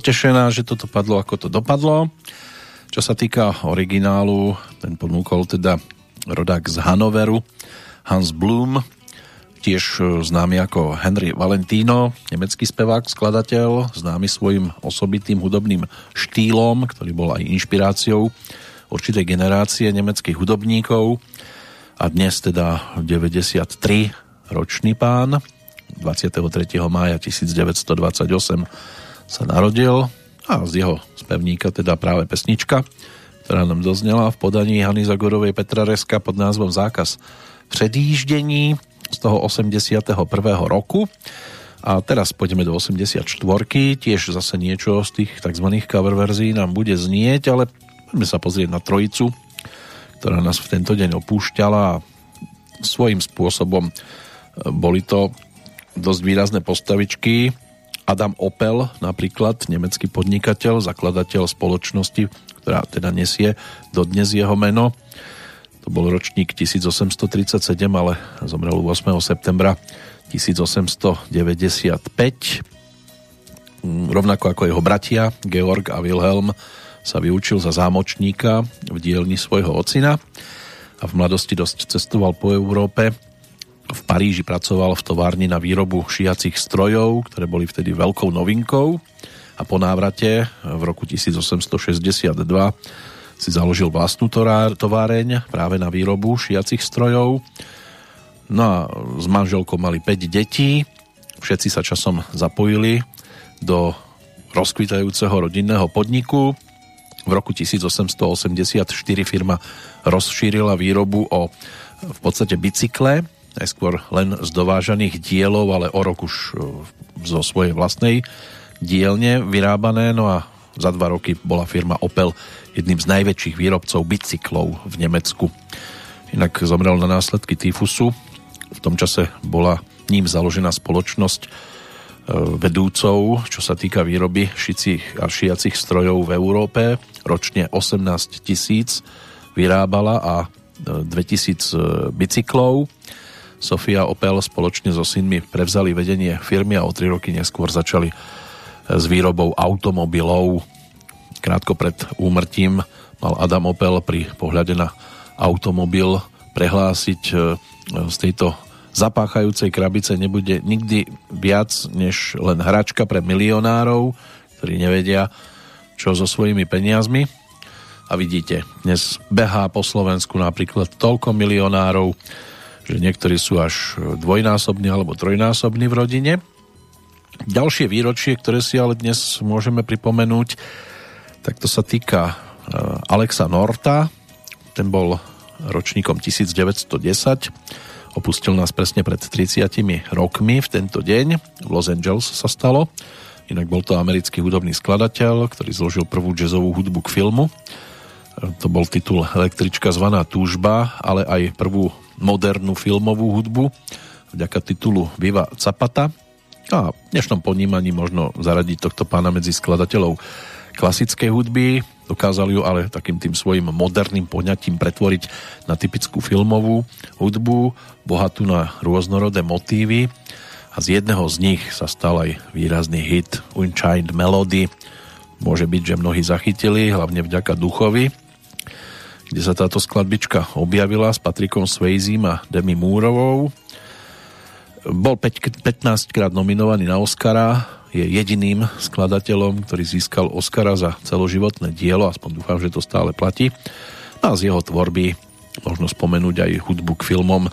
potešená, že toto padlo, ako to dopadlo. Čo sa týka originálu, ten ponúkol teda rodák z Hanoveru, Hans Blum, tiež e, známy ako Henry Valentino, nemecký spevák, skladateľ, známy svojim osobitým hudobným štýlom, ktorý bol aj inšpiráciou určitej generácie nemeckých hudobníkov a dnes teda 93 ročný pán 23. mája 1928 sa narodil a z jeho spevníka teda práve pesnička, ktorá nám doznela v podaní Hany Zagorovej Petra Reska pod názvom Zákaz předjíždění z toho 81. roku. A teraz pôjdeme do 84. Tiež zase niečo z tých tzv. cover verzií nám bude znieť, ale poďme sa pozrieť na trojicu, ktorá nás v tento deň opúšťala a svojím spôsobom boli to dosť výrazné postavičky. Adam Opel, napríklad nemecký podnikateľ, zakladateľ spoločnosti, ktorá teda nesie dodnes jeho meno. To bol ročník 1837, ale zomrel 8. septembra 1895. Rovnako ako jeho bratia Georg a Wilhelm sa vyučil za zámočníka v dielni svojho ocina a v mladosti dosť cestoval po Európe. V Paríži pracoval v továrni na výrobu šijacích strojov, ktoré boli vtedy veľkou novinkou a po návrate v roku 1862 si založil vlastnú továreň práve na výrobu šijacích strojov. No a s manželkou mali 5 detí, všetci sa časom zapojili do rozkvitajúceho rodinného podniku. V roku 1884 firma rozšírila výrobu o v podstate bicykle, najskôr len z dovážaných dielov, ale o rok už zo svojej vlastnej dielne vyrábané, no a za dva roky bola firma Opel jedným z najväčších výrobcov bicyklov v Nemecku. Inak zomrel na následky tyfusu. V tom čase bola ním založená spoločnosť e, vedúcov, čo sa týka výroby šicích a šiacich strojov v Európe. Ročne 18 tisíc vyrábala a 2000 e, bicyklov. Sofia Opel spoločne so synmi prevzali vedenie firmy a o 3 roky neskôr začali e, s výrobou automobilov. Krátko pred úmrtím mal Adam Opel pri pohľade na automobil prehlásiť z tejto zapáchajúcej krabice nebude nikdy viac než len hračka pre milionárov, ktorí nevedia, čo so svojimi peniazmi. A vidíte, dnes behá po Slovensku napríklad toľko milionárov, že niektorí sú až dvojnásobní alebo trojnásobní v rodine. Ďalšie výročie, ktoré si ale dnes môžeme pripomenúť, tak to sa týka e, Alexa Norta. Ten bol ročníkom 1910 Opustil nás presne pred 30 rokmi v tento deň. V Los Angeles sa stalo. Inak bol to americký hudobný skladateľ, ktorý zložil prvú jazzovú hudbu k filmu. To bol titul Električka zvaná Túžba, ale aj prvú modernú filmovú hudbu vďaka titulu Viva Zapata. A v dnešnom ponímaní možno zaradiť tohto pána medzi skladateľov klasickej hudby, Dokázali ju ale takým tým svojim moderným poňatím pretvoriť na typickú filmovú hudbu, bohatú na rôznorodé motívy a z jedného z nich sa stal aj výrazný hit Unchained Melody. Môže byť, že mnohí zachytili, hlavne vďaka Duchovi, kde sa táto skladbička objavila s Patrikom Swayzim a Demi Moorovou. Bol 5, 15 krát nominovaný na Oscara, je jediným skladateľom, ktorý získal Oscara za celoživotné dielo, aspoň dúfam, že to stále platí. A z jeho tvorby možno spomenúť aj hudbu k filmom,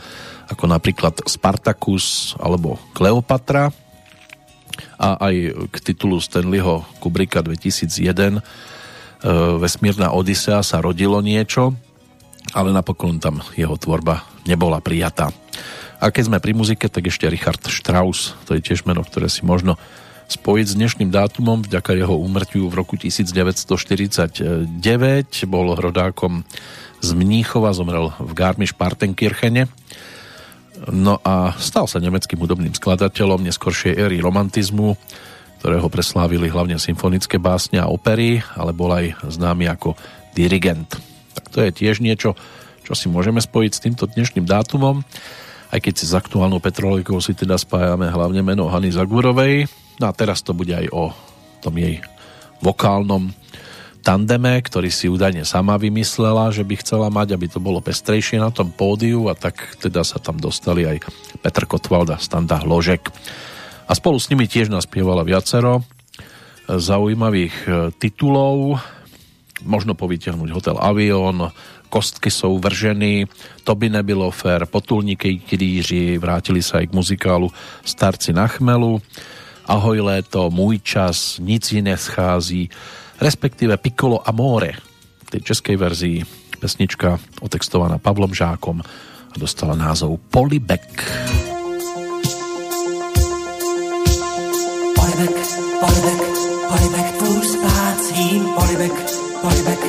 ako napríklad Spartacus alebo Kleopatra a aj k titulu Stanleyho Kubricka 2001 e, Vesmírna Odisea sa rodilo niečo, ale napokon tam jeho tvorba nebola prijatá. A keď sme pri muzike, tak ešte Richard Strauss, to je tiež meno, ktoré si možno spojiť s dnešným dátumom vďaka jeho úmrtiu v roku 1949. Bol rodákom z Mníchova, zomrel v Garmisch-Partenkirchene. No a stal sa nemeckým hudobným skladateľom neskoršej éry romantizmu, ktorého preslávili hlavne symfonické básne a opery, ale bol aj známy ako dirigent. Tak to je tiež niečo, čo si môžeme spojiť s týmto dnešným dátumom, aj keď si s aktuálnou Petrolejkou si teda spájame hlavne meno Hany Zagúrovej, No a teraz to bude aj o tom jej vokálnom tandeme, ktorý si údajne sama vymyslela, že by chcela mať, aby to bolo pestrejšie na tom pódiu a tak teda sa tam dostali aj Petr Kotvalda, Standa Hložek. A spolu s nimi tiež naspievala viacero zaujímavých e, titulov, možno povytiahnuť Hotel Avion, Kostky jsou vrženy, To by nebylo fér, Potulníky kríži, vrátili sa aj k muzikálu Starci na chmelu, Ahoj léto, Můj čas, Nic ji neschází, respektíve Piccolo Amore, v tej českej verzii. Pesnička otextovaná Pavlom Žákom a dostala názov Polibek. Polibek, polibek, polibek, tvůr spácím, polibek, polibek,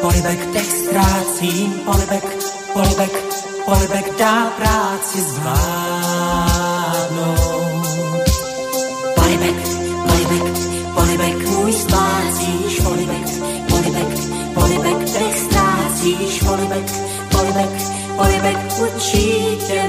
polibek, dech ztrácím, polibek, polibek, polibek, dá práci zvládnout. Polibek, polibek, polibek, můj spácíš, polibek, polibek, polibek, trech ztrácíš, polibek, polibek, polibek, učí tě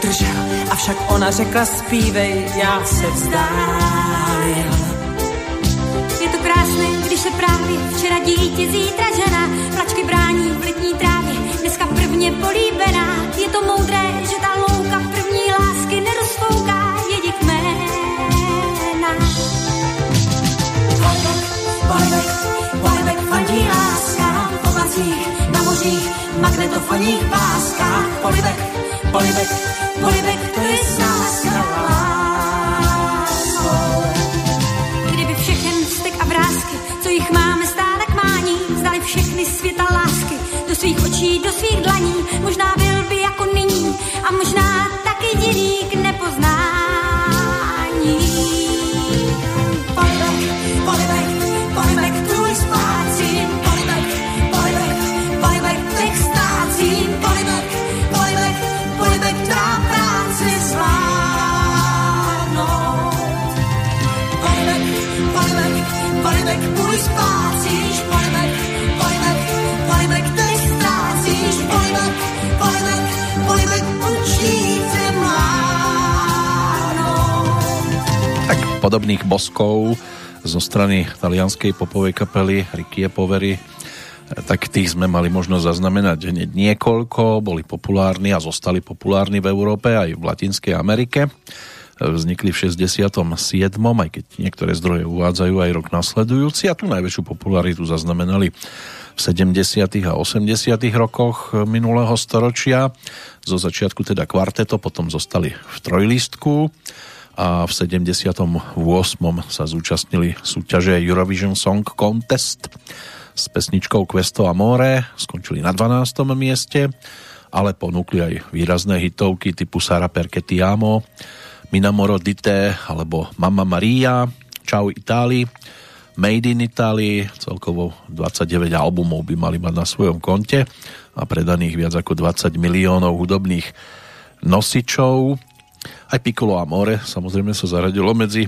Držel, avšak ona řekla zpívej, já se vzdálil. Je to krásné, když se právě včera dítě, zítra žena, plačky brání v letní trávě, dneska prvně políbená. Je to moudré, že ta louka první lásky nerozfouká, je jména. Polibek, polibek, polibek fandí láska, oblacích, na mořích, magnetofonních páskách. Polibek, polibek, polibek, to je sáska podobných boskov zo strany talianskej popovej kapely Rikie Povery tak tých sme mali možnosť zaznamenať hneď niekoľko, boli populárni a zostali populárni v Európe aj v Latinskej Amerike. Vznikli v 67. aj keď niektoré zdroje uvádzajú aj rok nasledujúci a tu najväčšiu popularitu zaznamenali v 70. a 80. rokoch minulého storočia. Zo začiatku teda kvarteto, potom zostali v trojlistku a v 78. sa zúčastnili súťaže Eurovision Song Contest s pesničkou Questo Amore, skončili na 12. mieste, ale ponúkli aj výrazné hitovky typu Sara Perché ti amo, Minamoro Dite alebo Mamma Maria, Ciao Itali, Made in Italy, celkovo 29 albumov by mali mať na svojom konte a predaných viac ako 20 miliónov hudobných nosičov. Aj Piccolo Amore samozrejme sa zaradilo medzi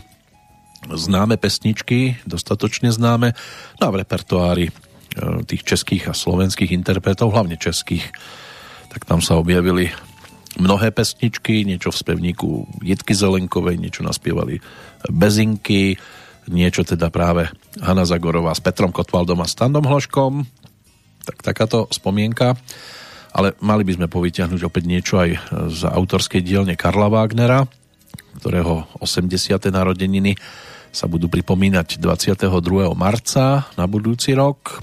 známe pesničky, dostatočne známe, no a v repertoári e, tých českých a slovenských interpretov, hlavne českých, tak tam sa objavili mnohé pesničky, niečo v spevníku Jitky Zelenkovej, niečo naspievali Bezinky, niečo teda práve Hanna Zagorová s Petrom Kotvaldom a Standom Hloškom, tak takáto spomienka. Ale mali by sme povyťahnuť opäť niečo aj z autorskej dielne Karla Wagnera, ktorého 80. narodeniny sa budú pripomínať 22. marca na budúci rok.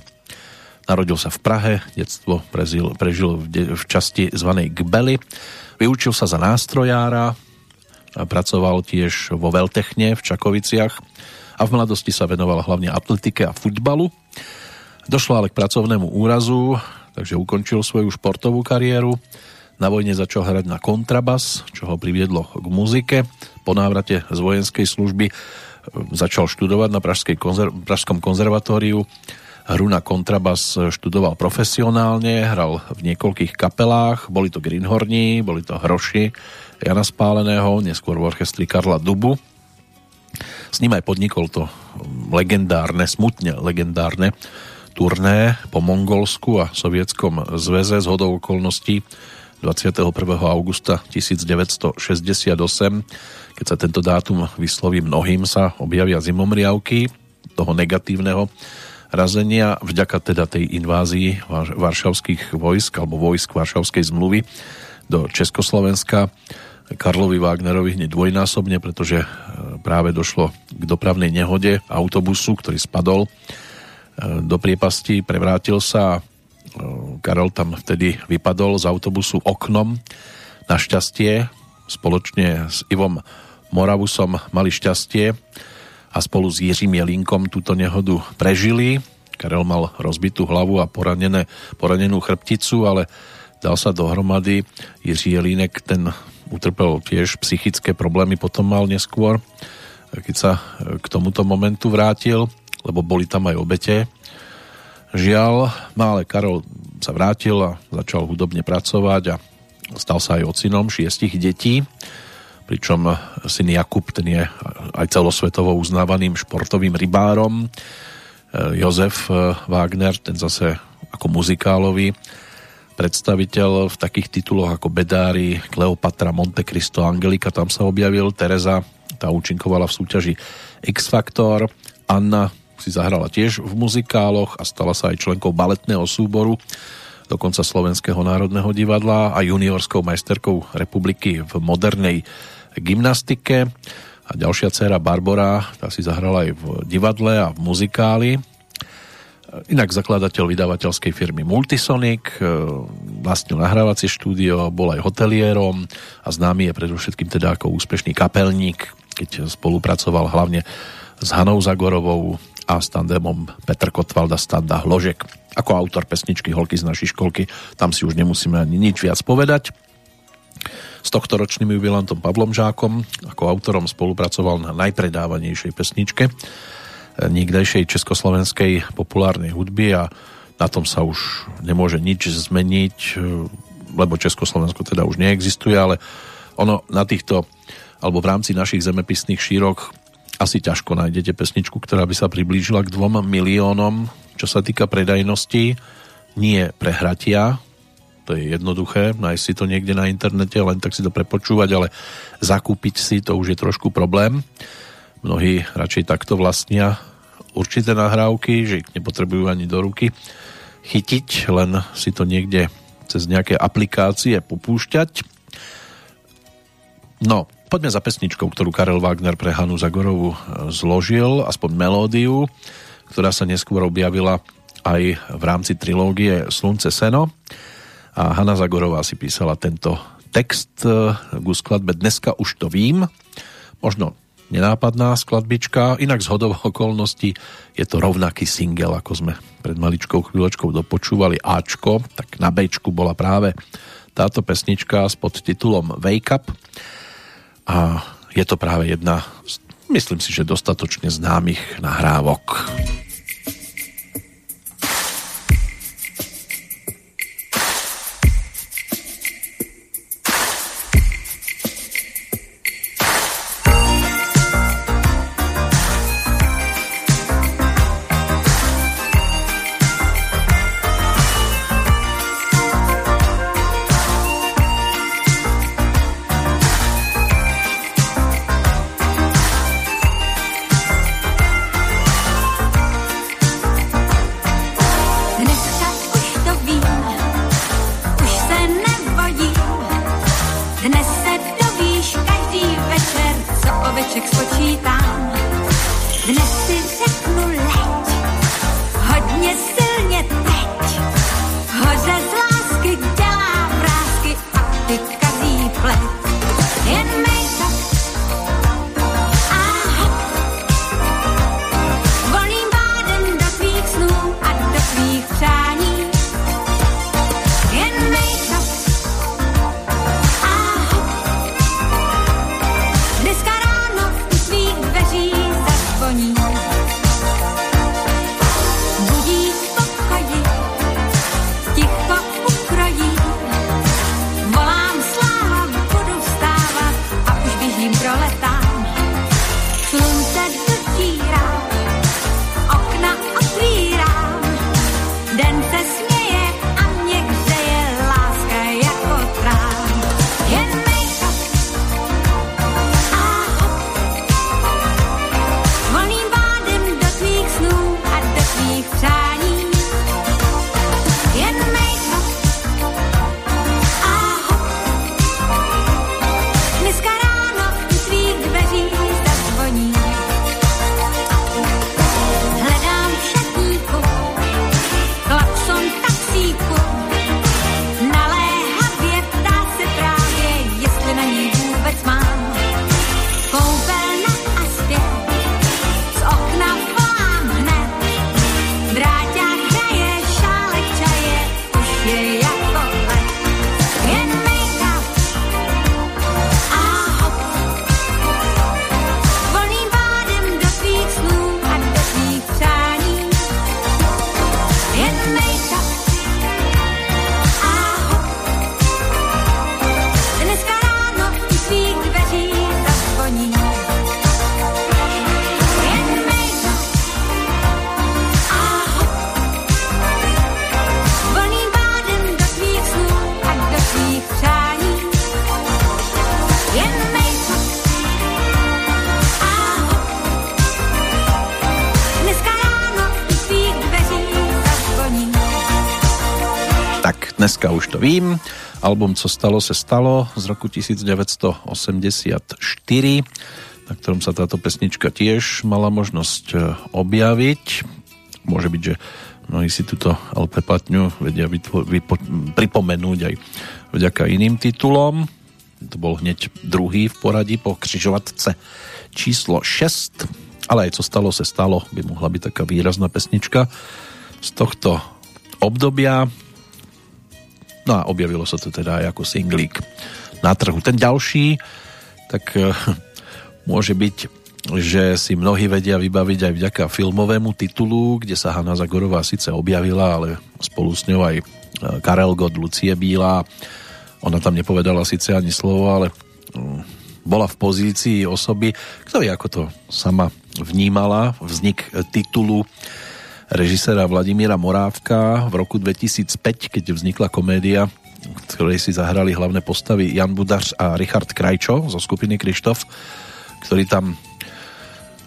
Narodil sa v Prahe, detstvo prežil, prežil v, de, v časti zvanej Gbely. Vyučil sa za nástrojára, a pracoval tiež vo Veltechne v Čakoviciach a v mladosti sa venoval hlavne atletike a futbalu. Došlo ale k pracovnému úrazu, takže ukončil svoju športovú kariéru. Na vojne začal hrať na kontrabas, čo ho priviedlo k muzike. Po návrate z vojenskej služby začal študovať na Pražskej konzer- Pražskom konzervatóriu. Hru na kontrabas študoval profesionálne, hral v niekoľkých kapelách, boli to Greenhorní, boli to Hroši Jana Spáleného, neskôr v orchestri Karla Dubu. S ním aj podnikol to legendárne, smutne legendárne turné po Mongolsku a Sovietskom zväze z hodou okolností 21. augusta 1968 keď sa tento dátum vysloví mnohým, sa objavia zimomriavky toho negatívneho razenia vďaka teda tej invázii varšavských vojsk alebo vojsk Varšavskej zmluvy do Československa Karlovi Wagnerovi hneď dvojnásobne, pretože e, práve došlo k dopravnej nehode autobusu, ktorý spadol do priepasti, prevrátil sa e, Karol tam vtedy vypadol z autobusu oknom. Našťastie spoločne s Ivom Moravusom mali šťastie a spolu s Jiřím Jelinkom túto nehodu prežili. Karel mal rozbitú hlavu a poranené, poranenú chrbticu, ale dal sa dohromady. Jiří Jelínek ten utrpel tiež psychické problémy, potom mal neskôr, keď sa k tomuto momentu vrátil, lebo boli tam aj obete. Žiaľ, no ale Karol sa vrátil a začal hudobne pracovať a stal sa aj ocinom šiestich detí pričom syn Jakub, ten je aj celosvetovo uznávaným športovým rybárom. Jozef Wagner, ten zase ako muzikálový predstaviteľ v takých tituloch ako Bedári, Kleopatra, Monte Cristo, Angelika, tam sa objavil, Teresa, tá účinkovala v súťaži X Factor, Anna si zahrala tiež v muzikáloch a stala sa aj členkou baletného súboru dokonca Slovenského národného divadla a juniorskou majsterkou republiky v modernej gymnastike. A ďalšia dcera Barbara, tá si zahrala aj v divadle a v muzikáli. Inak zakladateľ vydavateľskej firmy Multisonic, e, vlastnil nahrávacie štúdio, bol aj hoteliérom a známy je predovšetkým teda ako úspešný kapelník, keď spolupracoval hlavne s Hanou Zagorovou a s tandemom Petr Kotvalda Standa Hložek. Ako autor pesničky Holky z našej školky, tam si už nemusíme ani nič viac povedať. S tohto ročným jubilantom Pavlom Žákom ako autorom spolupracoval na najpredávanejšej pesničke nikdejšej československej populárnej hudby a na tom sa už nemôže nič zmeniť, lebo Československo teda už neexistuje, ale ono na týchto, alebo v rámci našich zemepisných šírok asi ťažko nájdete pesničku, ktorá by sa priblížila k dvom miliónom, čo sa týka predajnosti. Nie prehratia, to je jednoduché, nájsť si to niekde na internete, len tak si to prepočúvať, ale zakúpiť si to už je trošku problém. Mnohí radšej takto vlastnia určité nahrávky, že ich nepotrebujú ani do ruky chytiť, len si to niekde cez nejaké aplikácie popúšťať. No, poďme za pesničkou, ktorú Karel Wagner pre Hanu Zagorovu e, zložil, aspoň melódiu, ktorá sa neskôr objavila aj v rámci trilógie Slunce Seno. A Hanna Zagorová si písala tento text e, ku skladbe Dneska už to vím. Možno nenápadná skladbička, inak z hodov okolností je to rovnaký single, ako sme pred maličkou chvíľočkou dopočúvali Ačko, tak na Bčku bola práve táto pesnička s podtitulom Wake Up a je to práve jedna myslím si, že dostatočne známych nahrávok. Dneska už to vím. Album Co stalo se stalo z roku 1984, na ktorom sa táto pesnička tiež mala možnosť e, objaviť. Môže byť, že mnohí si túto LP platňu vedia vytvo- vypo- pripomenúť aj vďaka iným titulom. To bol hneď druhý v poradí po križovatce číslo 6, ale aj co stalo se stalo, by mohla byť taká výrazná pesnička z tohto obdobia. No a objavilo sa to teda aj ako singlík na trhu. Ten ďalší, tak e, môže byť, že si mnohí vedia vybaviť aj vďaka filmovému titulu, kde sa Hanna Zagorová síce objavila, ale spolu s ňou aj e, Karel Gott, Lucie Bílá. Ona tam nepovedala síce ani slovo, ale mm, bola v pozícii osoby, kto vie, ako to sama vnímala, vznik titulu režiséra Vladimíra Morávka v roku 2005, keď vznikla komédia, v ktorej si zahrali hlavné postavy Jan Budař a Richard Krajčo zo skupiny Krištof, ktorý tam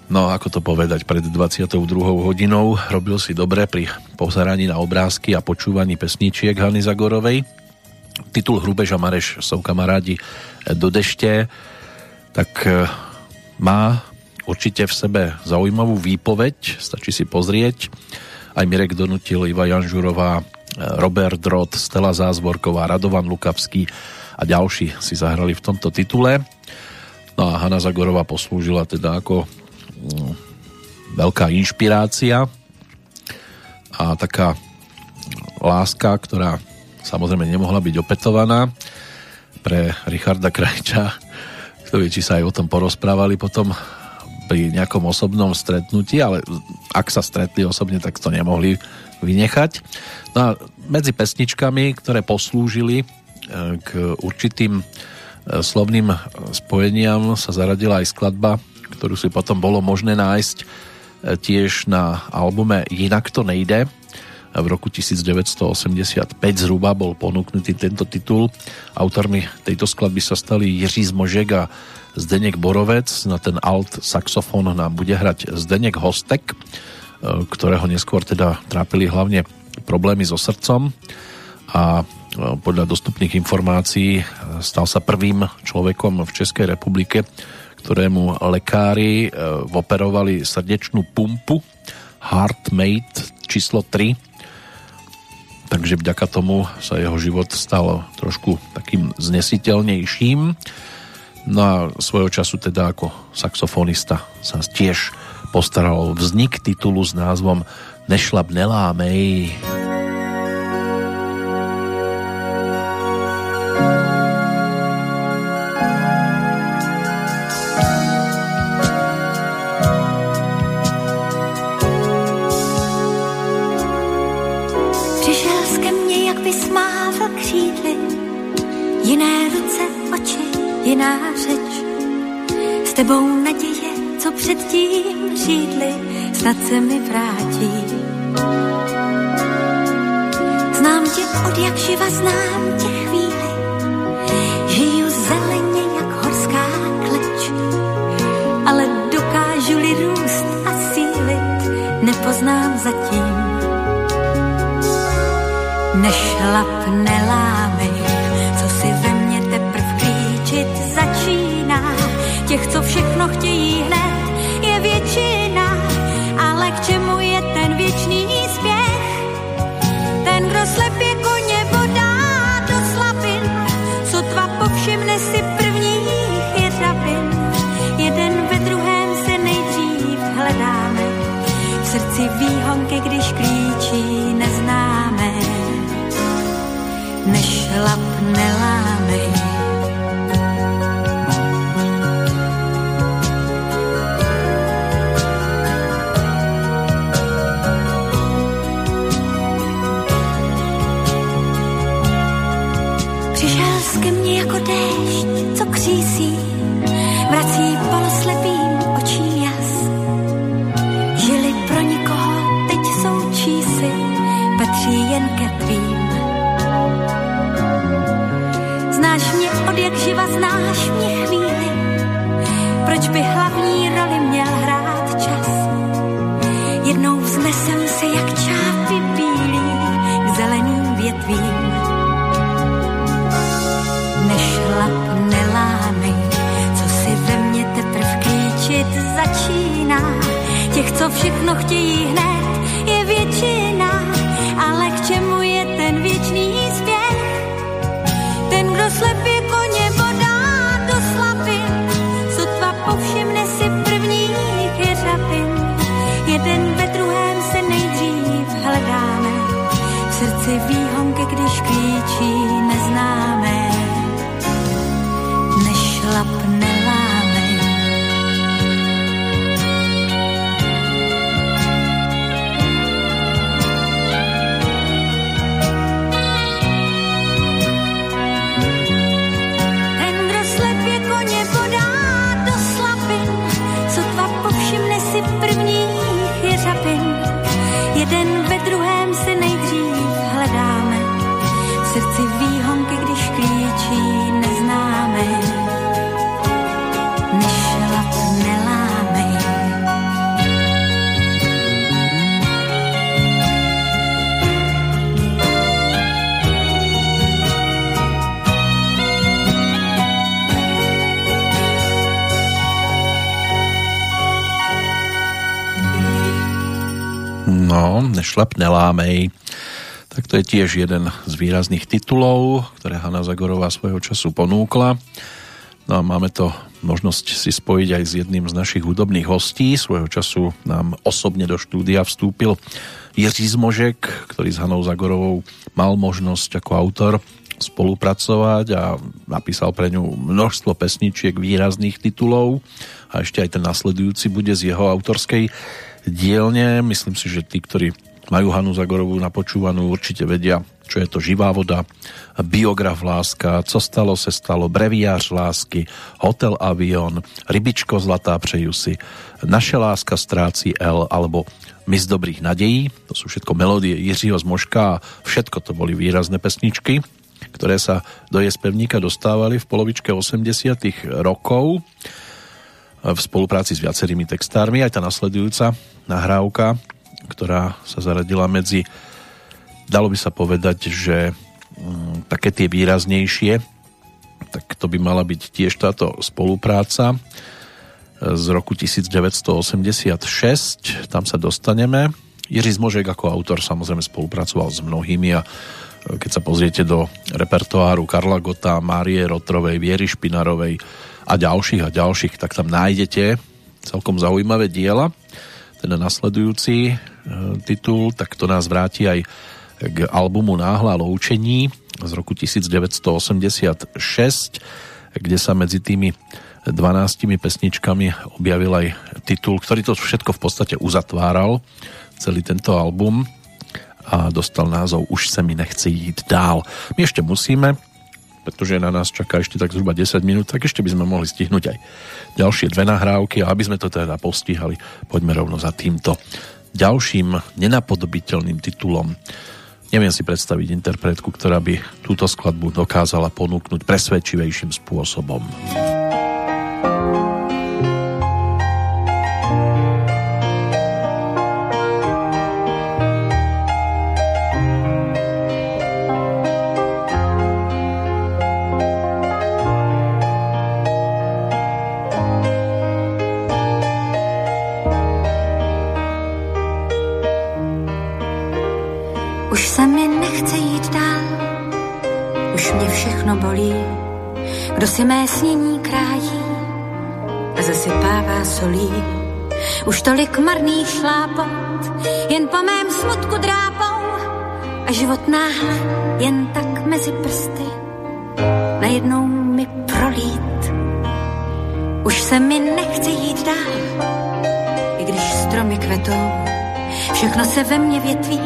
no ako to povedať, pred 22. hodinou robil si dobre pri pozeraní na obrázky a počúvaní pesničiek Hany Zagorovej. Titul Hrubež a Mareš sú kamarádi do dešte, tak eh, má určite v sebe zaujímavú výpoveď, stačí si pozrieť. Aj Mirek donutil Iva Janžurová, Robert Drot, Stella Zázvorková, Radovan Lukavský a ďalší si zahrali v tomto titule. No a Hanna Zagorová poslúžila teda ako mm, veľká inšpirácia a taká láska, ktorá samozrejme nemohla byť opetovaná pre Richarda Krajča. [LAUGHS] Kto vie, či sa aj o tom porozprávali potom pri nejakom osobnom stretnutí, ale ak sa stretli osobne, tak to nemohli vynechať. No a medzi pesničkami, ktoré poslúžili e, k určitým e, slovným spojeniam sa zaradila aj skladba, ktorú si potom bolo možné nájsť e, tiež na albume Jinak to nejde. V roku 1985 zhruba bol ponúknutý tento titul. Autormi tejto skladby sa stali Jiří Zmožek a Zdeněk Borovec, na ten alt saxofón nám bude hrať Zdeněk Hostek, e, ktorého neskôr teda trápili hlavne problémy so srdcom. A e, podľa dostupných informácií e, stal sa prvým človekom v Českej republike, ktorému lekári operovali srdečnú pumpu Heartmate číslo 3 takže vďaka tomu sa jeho život stal trošku takým znesiteľnejším No a svojho času teda ako saxofonista sa tiež postaral vznik titulu s názvom Nešlap nelámej. Přišel S tebou naděje, co předtím řídli, snad se mi vrátí. Znám tě od jak živa, znám tě chvíli, žiju zeleně jak horská kleč, ale dokážu-li růst a sílit, nepoznám zatím. Nešlap, nelámej, Těch, co všechno chtějí hned, je většina, ale k čemu je ten věčný spěch? Ten, kdo slepě koně bodá do slabin, sotva povšimne si prvních jedavin. Jeden ve druhém se nejdřív hledáme, v srdci výhonky, když klíčí neznáme. Nešlap, nelámej. jak živa znáš mě chvíli, proč by hlavní roli měl hrát čas. Jednou vznesem se jak čápy bílí k zeleným větvím. Než lap nelámej, co si ve mně teprv klíčit začíná, těch, co všechno chtějí hned klíčí Nešlap nelámej. Tak to je tiež jeden z výrazných titulov, ktoré Hanna Zagorová svojho času ponúkla. No a máme to možnosť si spojiť aj s jedným z našich hudobných hostí. Svojho času nám osobne do štúdia vstúpil Jiří Zmožek, ktorý s Hanou Zagorovou mal možnosť ako autor spolupracovať a napísal pre ňu množstvo pesničiek výrazných titulov a ešte aj ten nasledujúci bude z jeho autorskej dielne. Myslím si, že tí, ktorí majú Hanu Zagorovú napočúvanú, určite vedia, čo je to živá voda, biograf láska, co stalo se stalo, breviář lásky, hotel avion, rybičko zlatá přeju naše láska strácí L alebo my z dobrých nadejí, to sú všetko melódie Jiřího Zmožka a všetko to boli výrazné pesničky, ktoré sa do jespevníka dostávali v polovičke 80 rokov v spolupráci s viacerými textármi. Aj tá nasledujúca nahrávka, ktorá sa zaradila medzi, dalo by sa povedať, že mm, také tie výraznejšie, tak to by mala byť tiež táto spolupráca z roku 1986. Tam sa dostaneme. Jiří Zmožek ako autor samozrejme spolupracoval s mnohými a keď sa pozriete do repertoáru Karla Gota, Márie Rotrovej, Viery Špinarovej a ďalších a ďalších, tak tam nájdete celkom zaujímavé diela. Ten nasledujúci e, titul, tak to nás vráti aj k albumu Náhla loučení z roku 1986, kde sa medzi tými 12 pesničkami objavil aj titul, ktorý to všetko v podstate uzatváral, celý tento album a dostal názov Už se mi nechce jít dál. My ešte musíme, pretože na nás čaká ešte tak zhruba 10 minút, tak ešte by sme mohli stihnúť aj ďalšie dve nahrávky a aby sme to teda postihali, poďme rovno za týmto ďalším nenapodobiteľným titulom. Neviem si predstaviť interpretku, ktorá by túto skladbu dokázala ponúknuť presvedčivejším spôsobom. Všechno bolí. Kdo si mé snění krájí a zasypává solí. Už tolik marných šlápot, jen po mém smutku drápou a život náhle jen tak mezi prsty najednou mi prolít. Už se mi nechce jít dál, i když stromy kvetou, všechno se ve mně větví,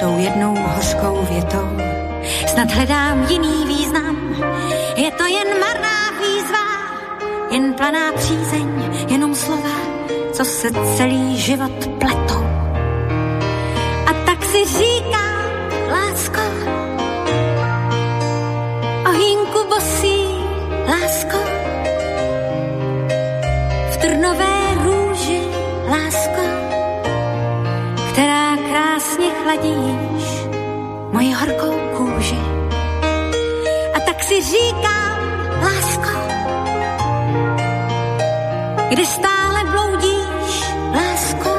tou jednou hořkou větou. Snad hledám jiný význam, je to jen marná výzva, jen planá přízeň, jenom slova, co se celý život pletou. A tak si říkám, lásko, ohýnku bosí, lásko, v trnové růži, lásko, která krásně chladíš moji horkou kůži říkám lásko. Kde stále bloudíš, lásko,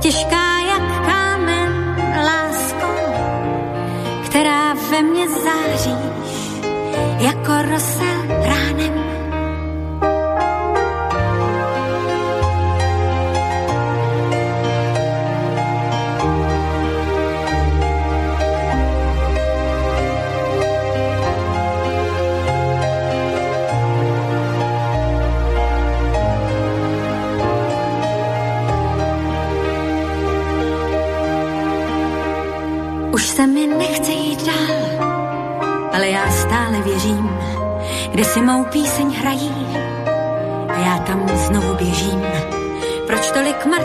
těžká jak kámen, lásko, která ve mně záříš jako rosel.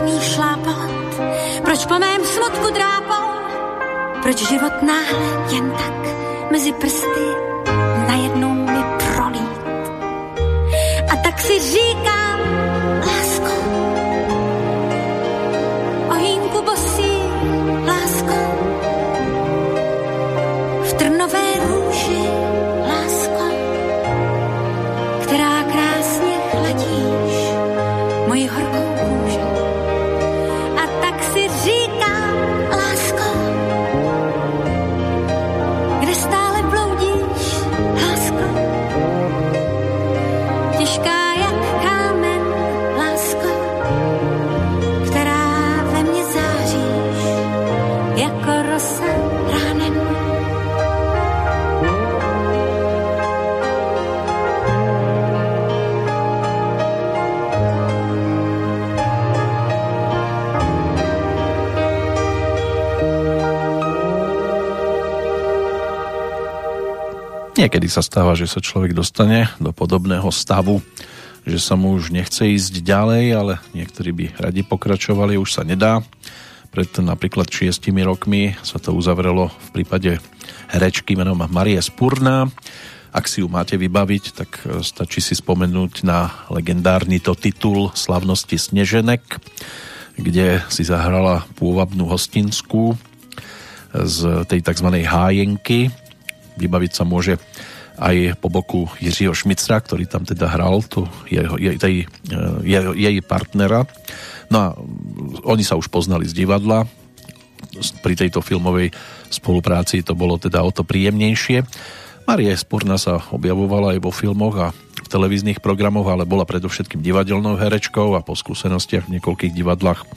Marný šlápot? Proč po mém smutku drápou? Proč život náhle jen tak mezi prsty najednou Niekedy sa stáva, že sa človek dostane do podobného stavu, že sa mu už nechce ísť ďalej, ale niektorí by radi pokračovali, už sa nedá. Pred napríklad šiestimi rokmi sa to uzavrelo v prípade herečky menom Marie Spurná. Ak si ju máte vybaviť, tak e, stačí si spomenúť na legendárny to titul Slavnosti Sneženek, kde si zahrala pôvabnú hostinskú z tej tzv. hájenky. Vybaviť sa môže aj po boku Jiřího Šmicra, ktorý tam teda hral tu jeho, jej, tej, jej, jej partnera. No a oni sa už poznali z divadla. Pri tejto filmovej spolupráci to bolo teda o to príjemnejšie. Marie Spurna sa objavovala aj vo filmoch a v televíznych programoch, ale bola predovšetkým divadelnou herečkou a po skúsenostiach v niekoľkých divadlách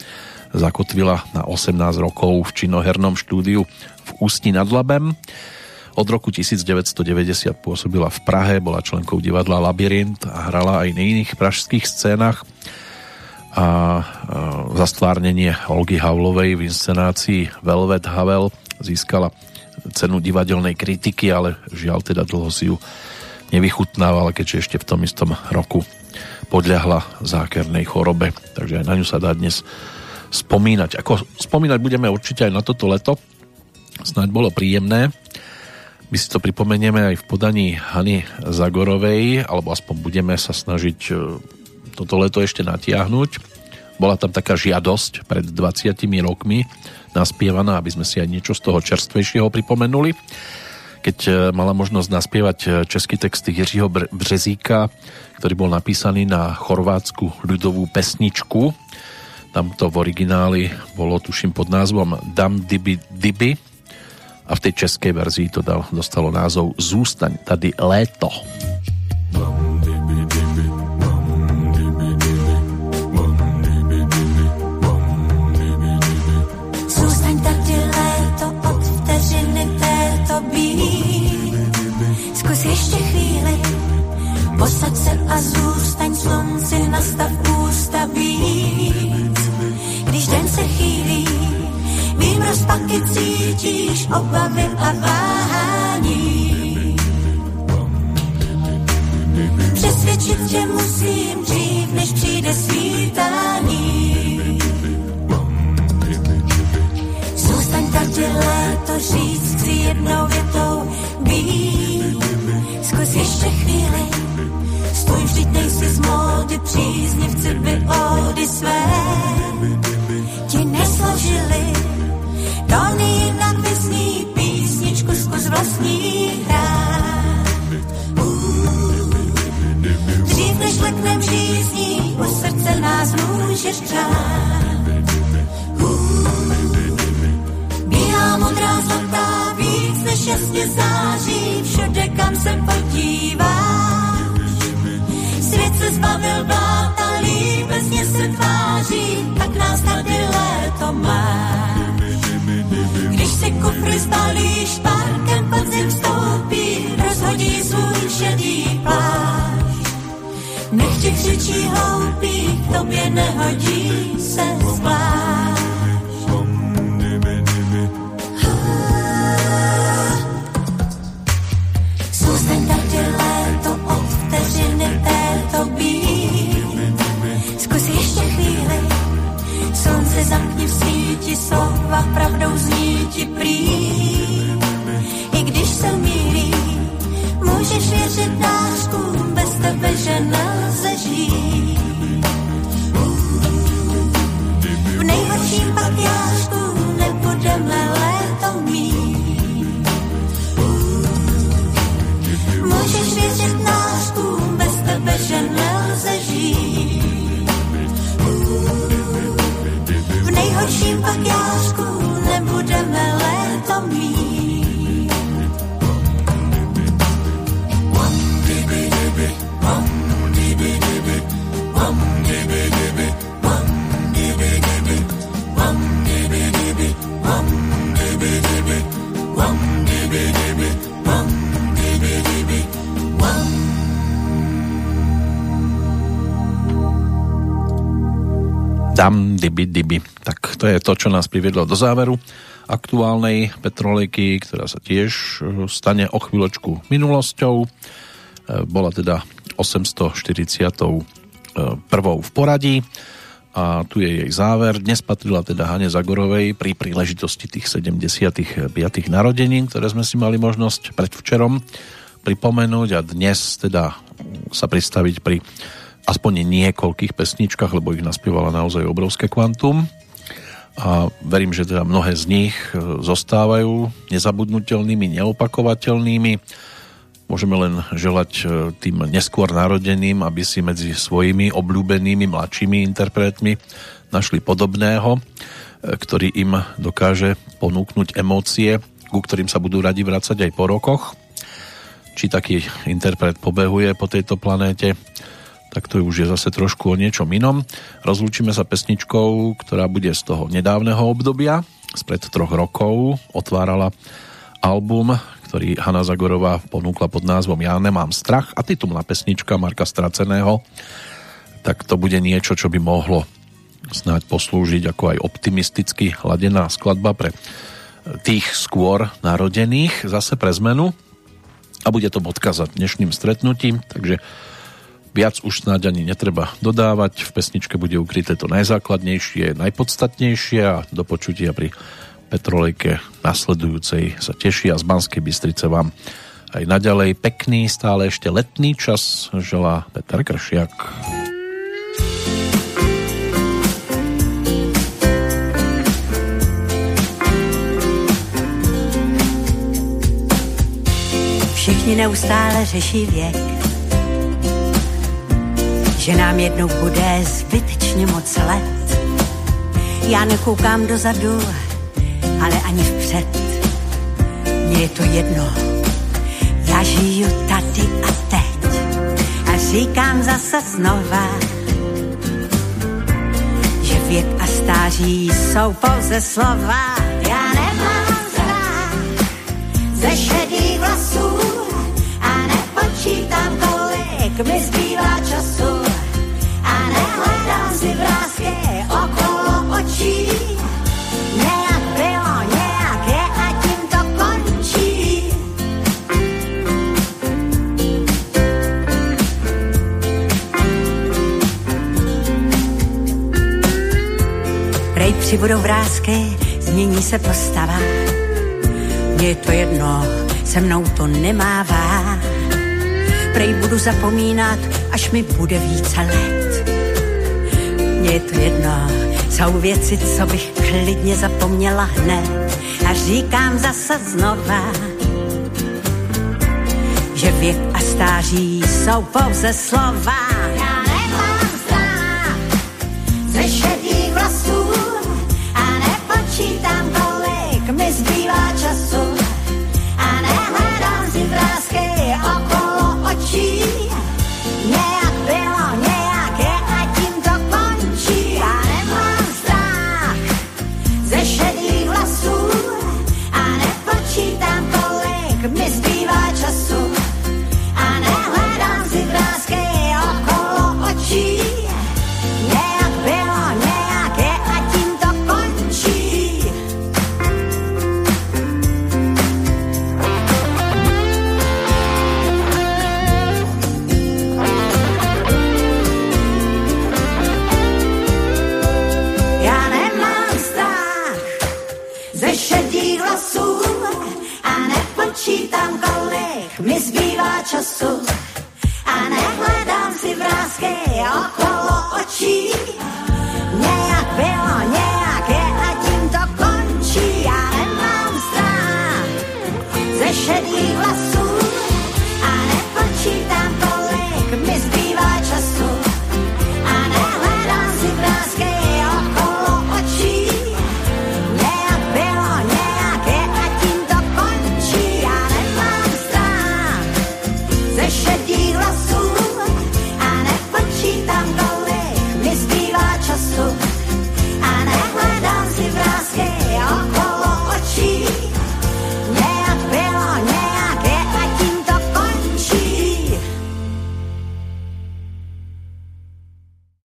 zakotvila na 18 rokov v činohernom štúdiu v Ústi nad Labem. Od roku 1990 pôsobila v Prahe, bola členkou divadla Labyrint a hrala aj na iných pražských scénach a za stvárnenie Olgy Havlovej v inscenácii Velvet Havel získala cenu divadelnej kritiky, ale žiaľ teda dlho si ju nevychutnávala, keďže ešte v tom istom roku podľahla zákernej chorobe. Takže aj na ňu sa dá dnes spomínať. Ako spomínať budeme určite aj na toto leto. Snáď bolo príjemné. My si to pripomenieme aj v podaní Hany Zagorovej, alebo aspoň budeme sa snažiť e, toto leto ešte natiahnuť. Bola tam taká žiadosť pred 20 rokmi naspievaná, aby sme si aj niečo z toho čerstvejšieho pripomenuli. Keď e, mala možnosť naspievať e, český text Jiřího Březíka, ktorý bol napísaný na chorvátsku ľudovú pesničku, tam to v origináli bolo tuším pod názvom Dam Dibi Dibi a v tej českej verzii to dal, dostalo názov Zústaň tady léto. Zůstaň obavy a váhání. Přesvědčit tě musím dřív, září, všude kam se podíváš. Svět se zbavil bláta, líbezně se tváří, tak nás tady léto máš. Když si kufry zbalíš, parkem podzim vstoupí, rozhodí svůj šedý pláž. Nech ti křičí hloupý, k tobě nehodí se zvlášť. Pravdou zní ti prý. Dam, dibi, dibi. Tak to je to, čo nás priviedlo do záveru aktuálnej petrolejky, ktorá sa tiež e, stane o chvíľočku minulosťou. E, Bola teda 840. prvou v poradí a tu je jej záver. Dnes patrila teda Hane Zagorovej pri príležitosti tých 75. narodenín, ktoré sme si mali možnosť predvčerom pripomenúť a dnes teda sa pristaviť pri aspoň niekoľkých pesničkách, lebo ich naspievala naozaj obrovské kvantum a verím, že teda mnohé z nich e, zostávajú nezabudnutelnými, neopakovateľnými. Môžeme len želať e, tým neskôr narodeným, aby si medzi svojimi obľúbenými mladšími interpretmi našli podobného, e, ktorý im dokáže ponúknuť emócie, ku ktorým sa budú radi vrácať aj po rokoch. Či taký interpret pobehuje po tejto planéte, tak to už je zase trošku o niečom inom. Rozlúčime sa pesničkou, ktorá bude z toho nedávneho obdobia, spred troch rokov, otvárala album, ktorý Hanna Zagorová ponúkla pod názvom Ja nemám strach a titulná pesnička Marka Straceného, tak to bude niečo, čo by mohlo snáď poslúžiť ako aj optimisticky hladená skladba pre tých skôr narodených, zase pre zmenu a bude to odkazať dnešným stretnutím, takže Viac už snáď ani netreba dodávať. V pesničke bude ukryté to najzákladnejšie, najpodstatnejšie a do počutia pri Petrolejke nasledujúcej sa teší a z Banskej Bystrice vám aj naďalej pekný, stále ešte letný čas želá Peter Kršiak. Všichni neustále řeší věk, že nám jednou bude zbytečně moc let. Já nekoukám dozadu, ale ani vpřed. Mně je to jedno, já žiju tady a teď. A říkám zase znova, že věk a stáří jsou pouze slova. Já nemám strach ze šedých vlasů a nepočítám, kolik mi zbývá si vrázky očí. Nějak bylo, je a tím to končí. Prej přibudou vrázky, změní se postava. Mně je to jedno, se mnou to nemává. Prej budu zapomínat, až mi bude více let mně je to jedno, jsou věci, co bych klidně zapomněla hned. A říkám zase znova, že věk a stáří jsou pouze slova. Já nemám strach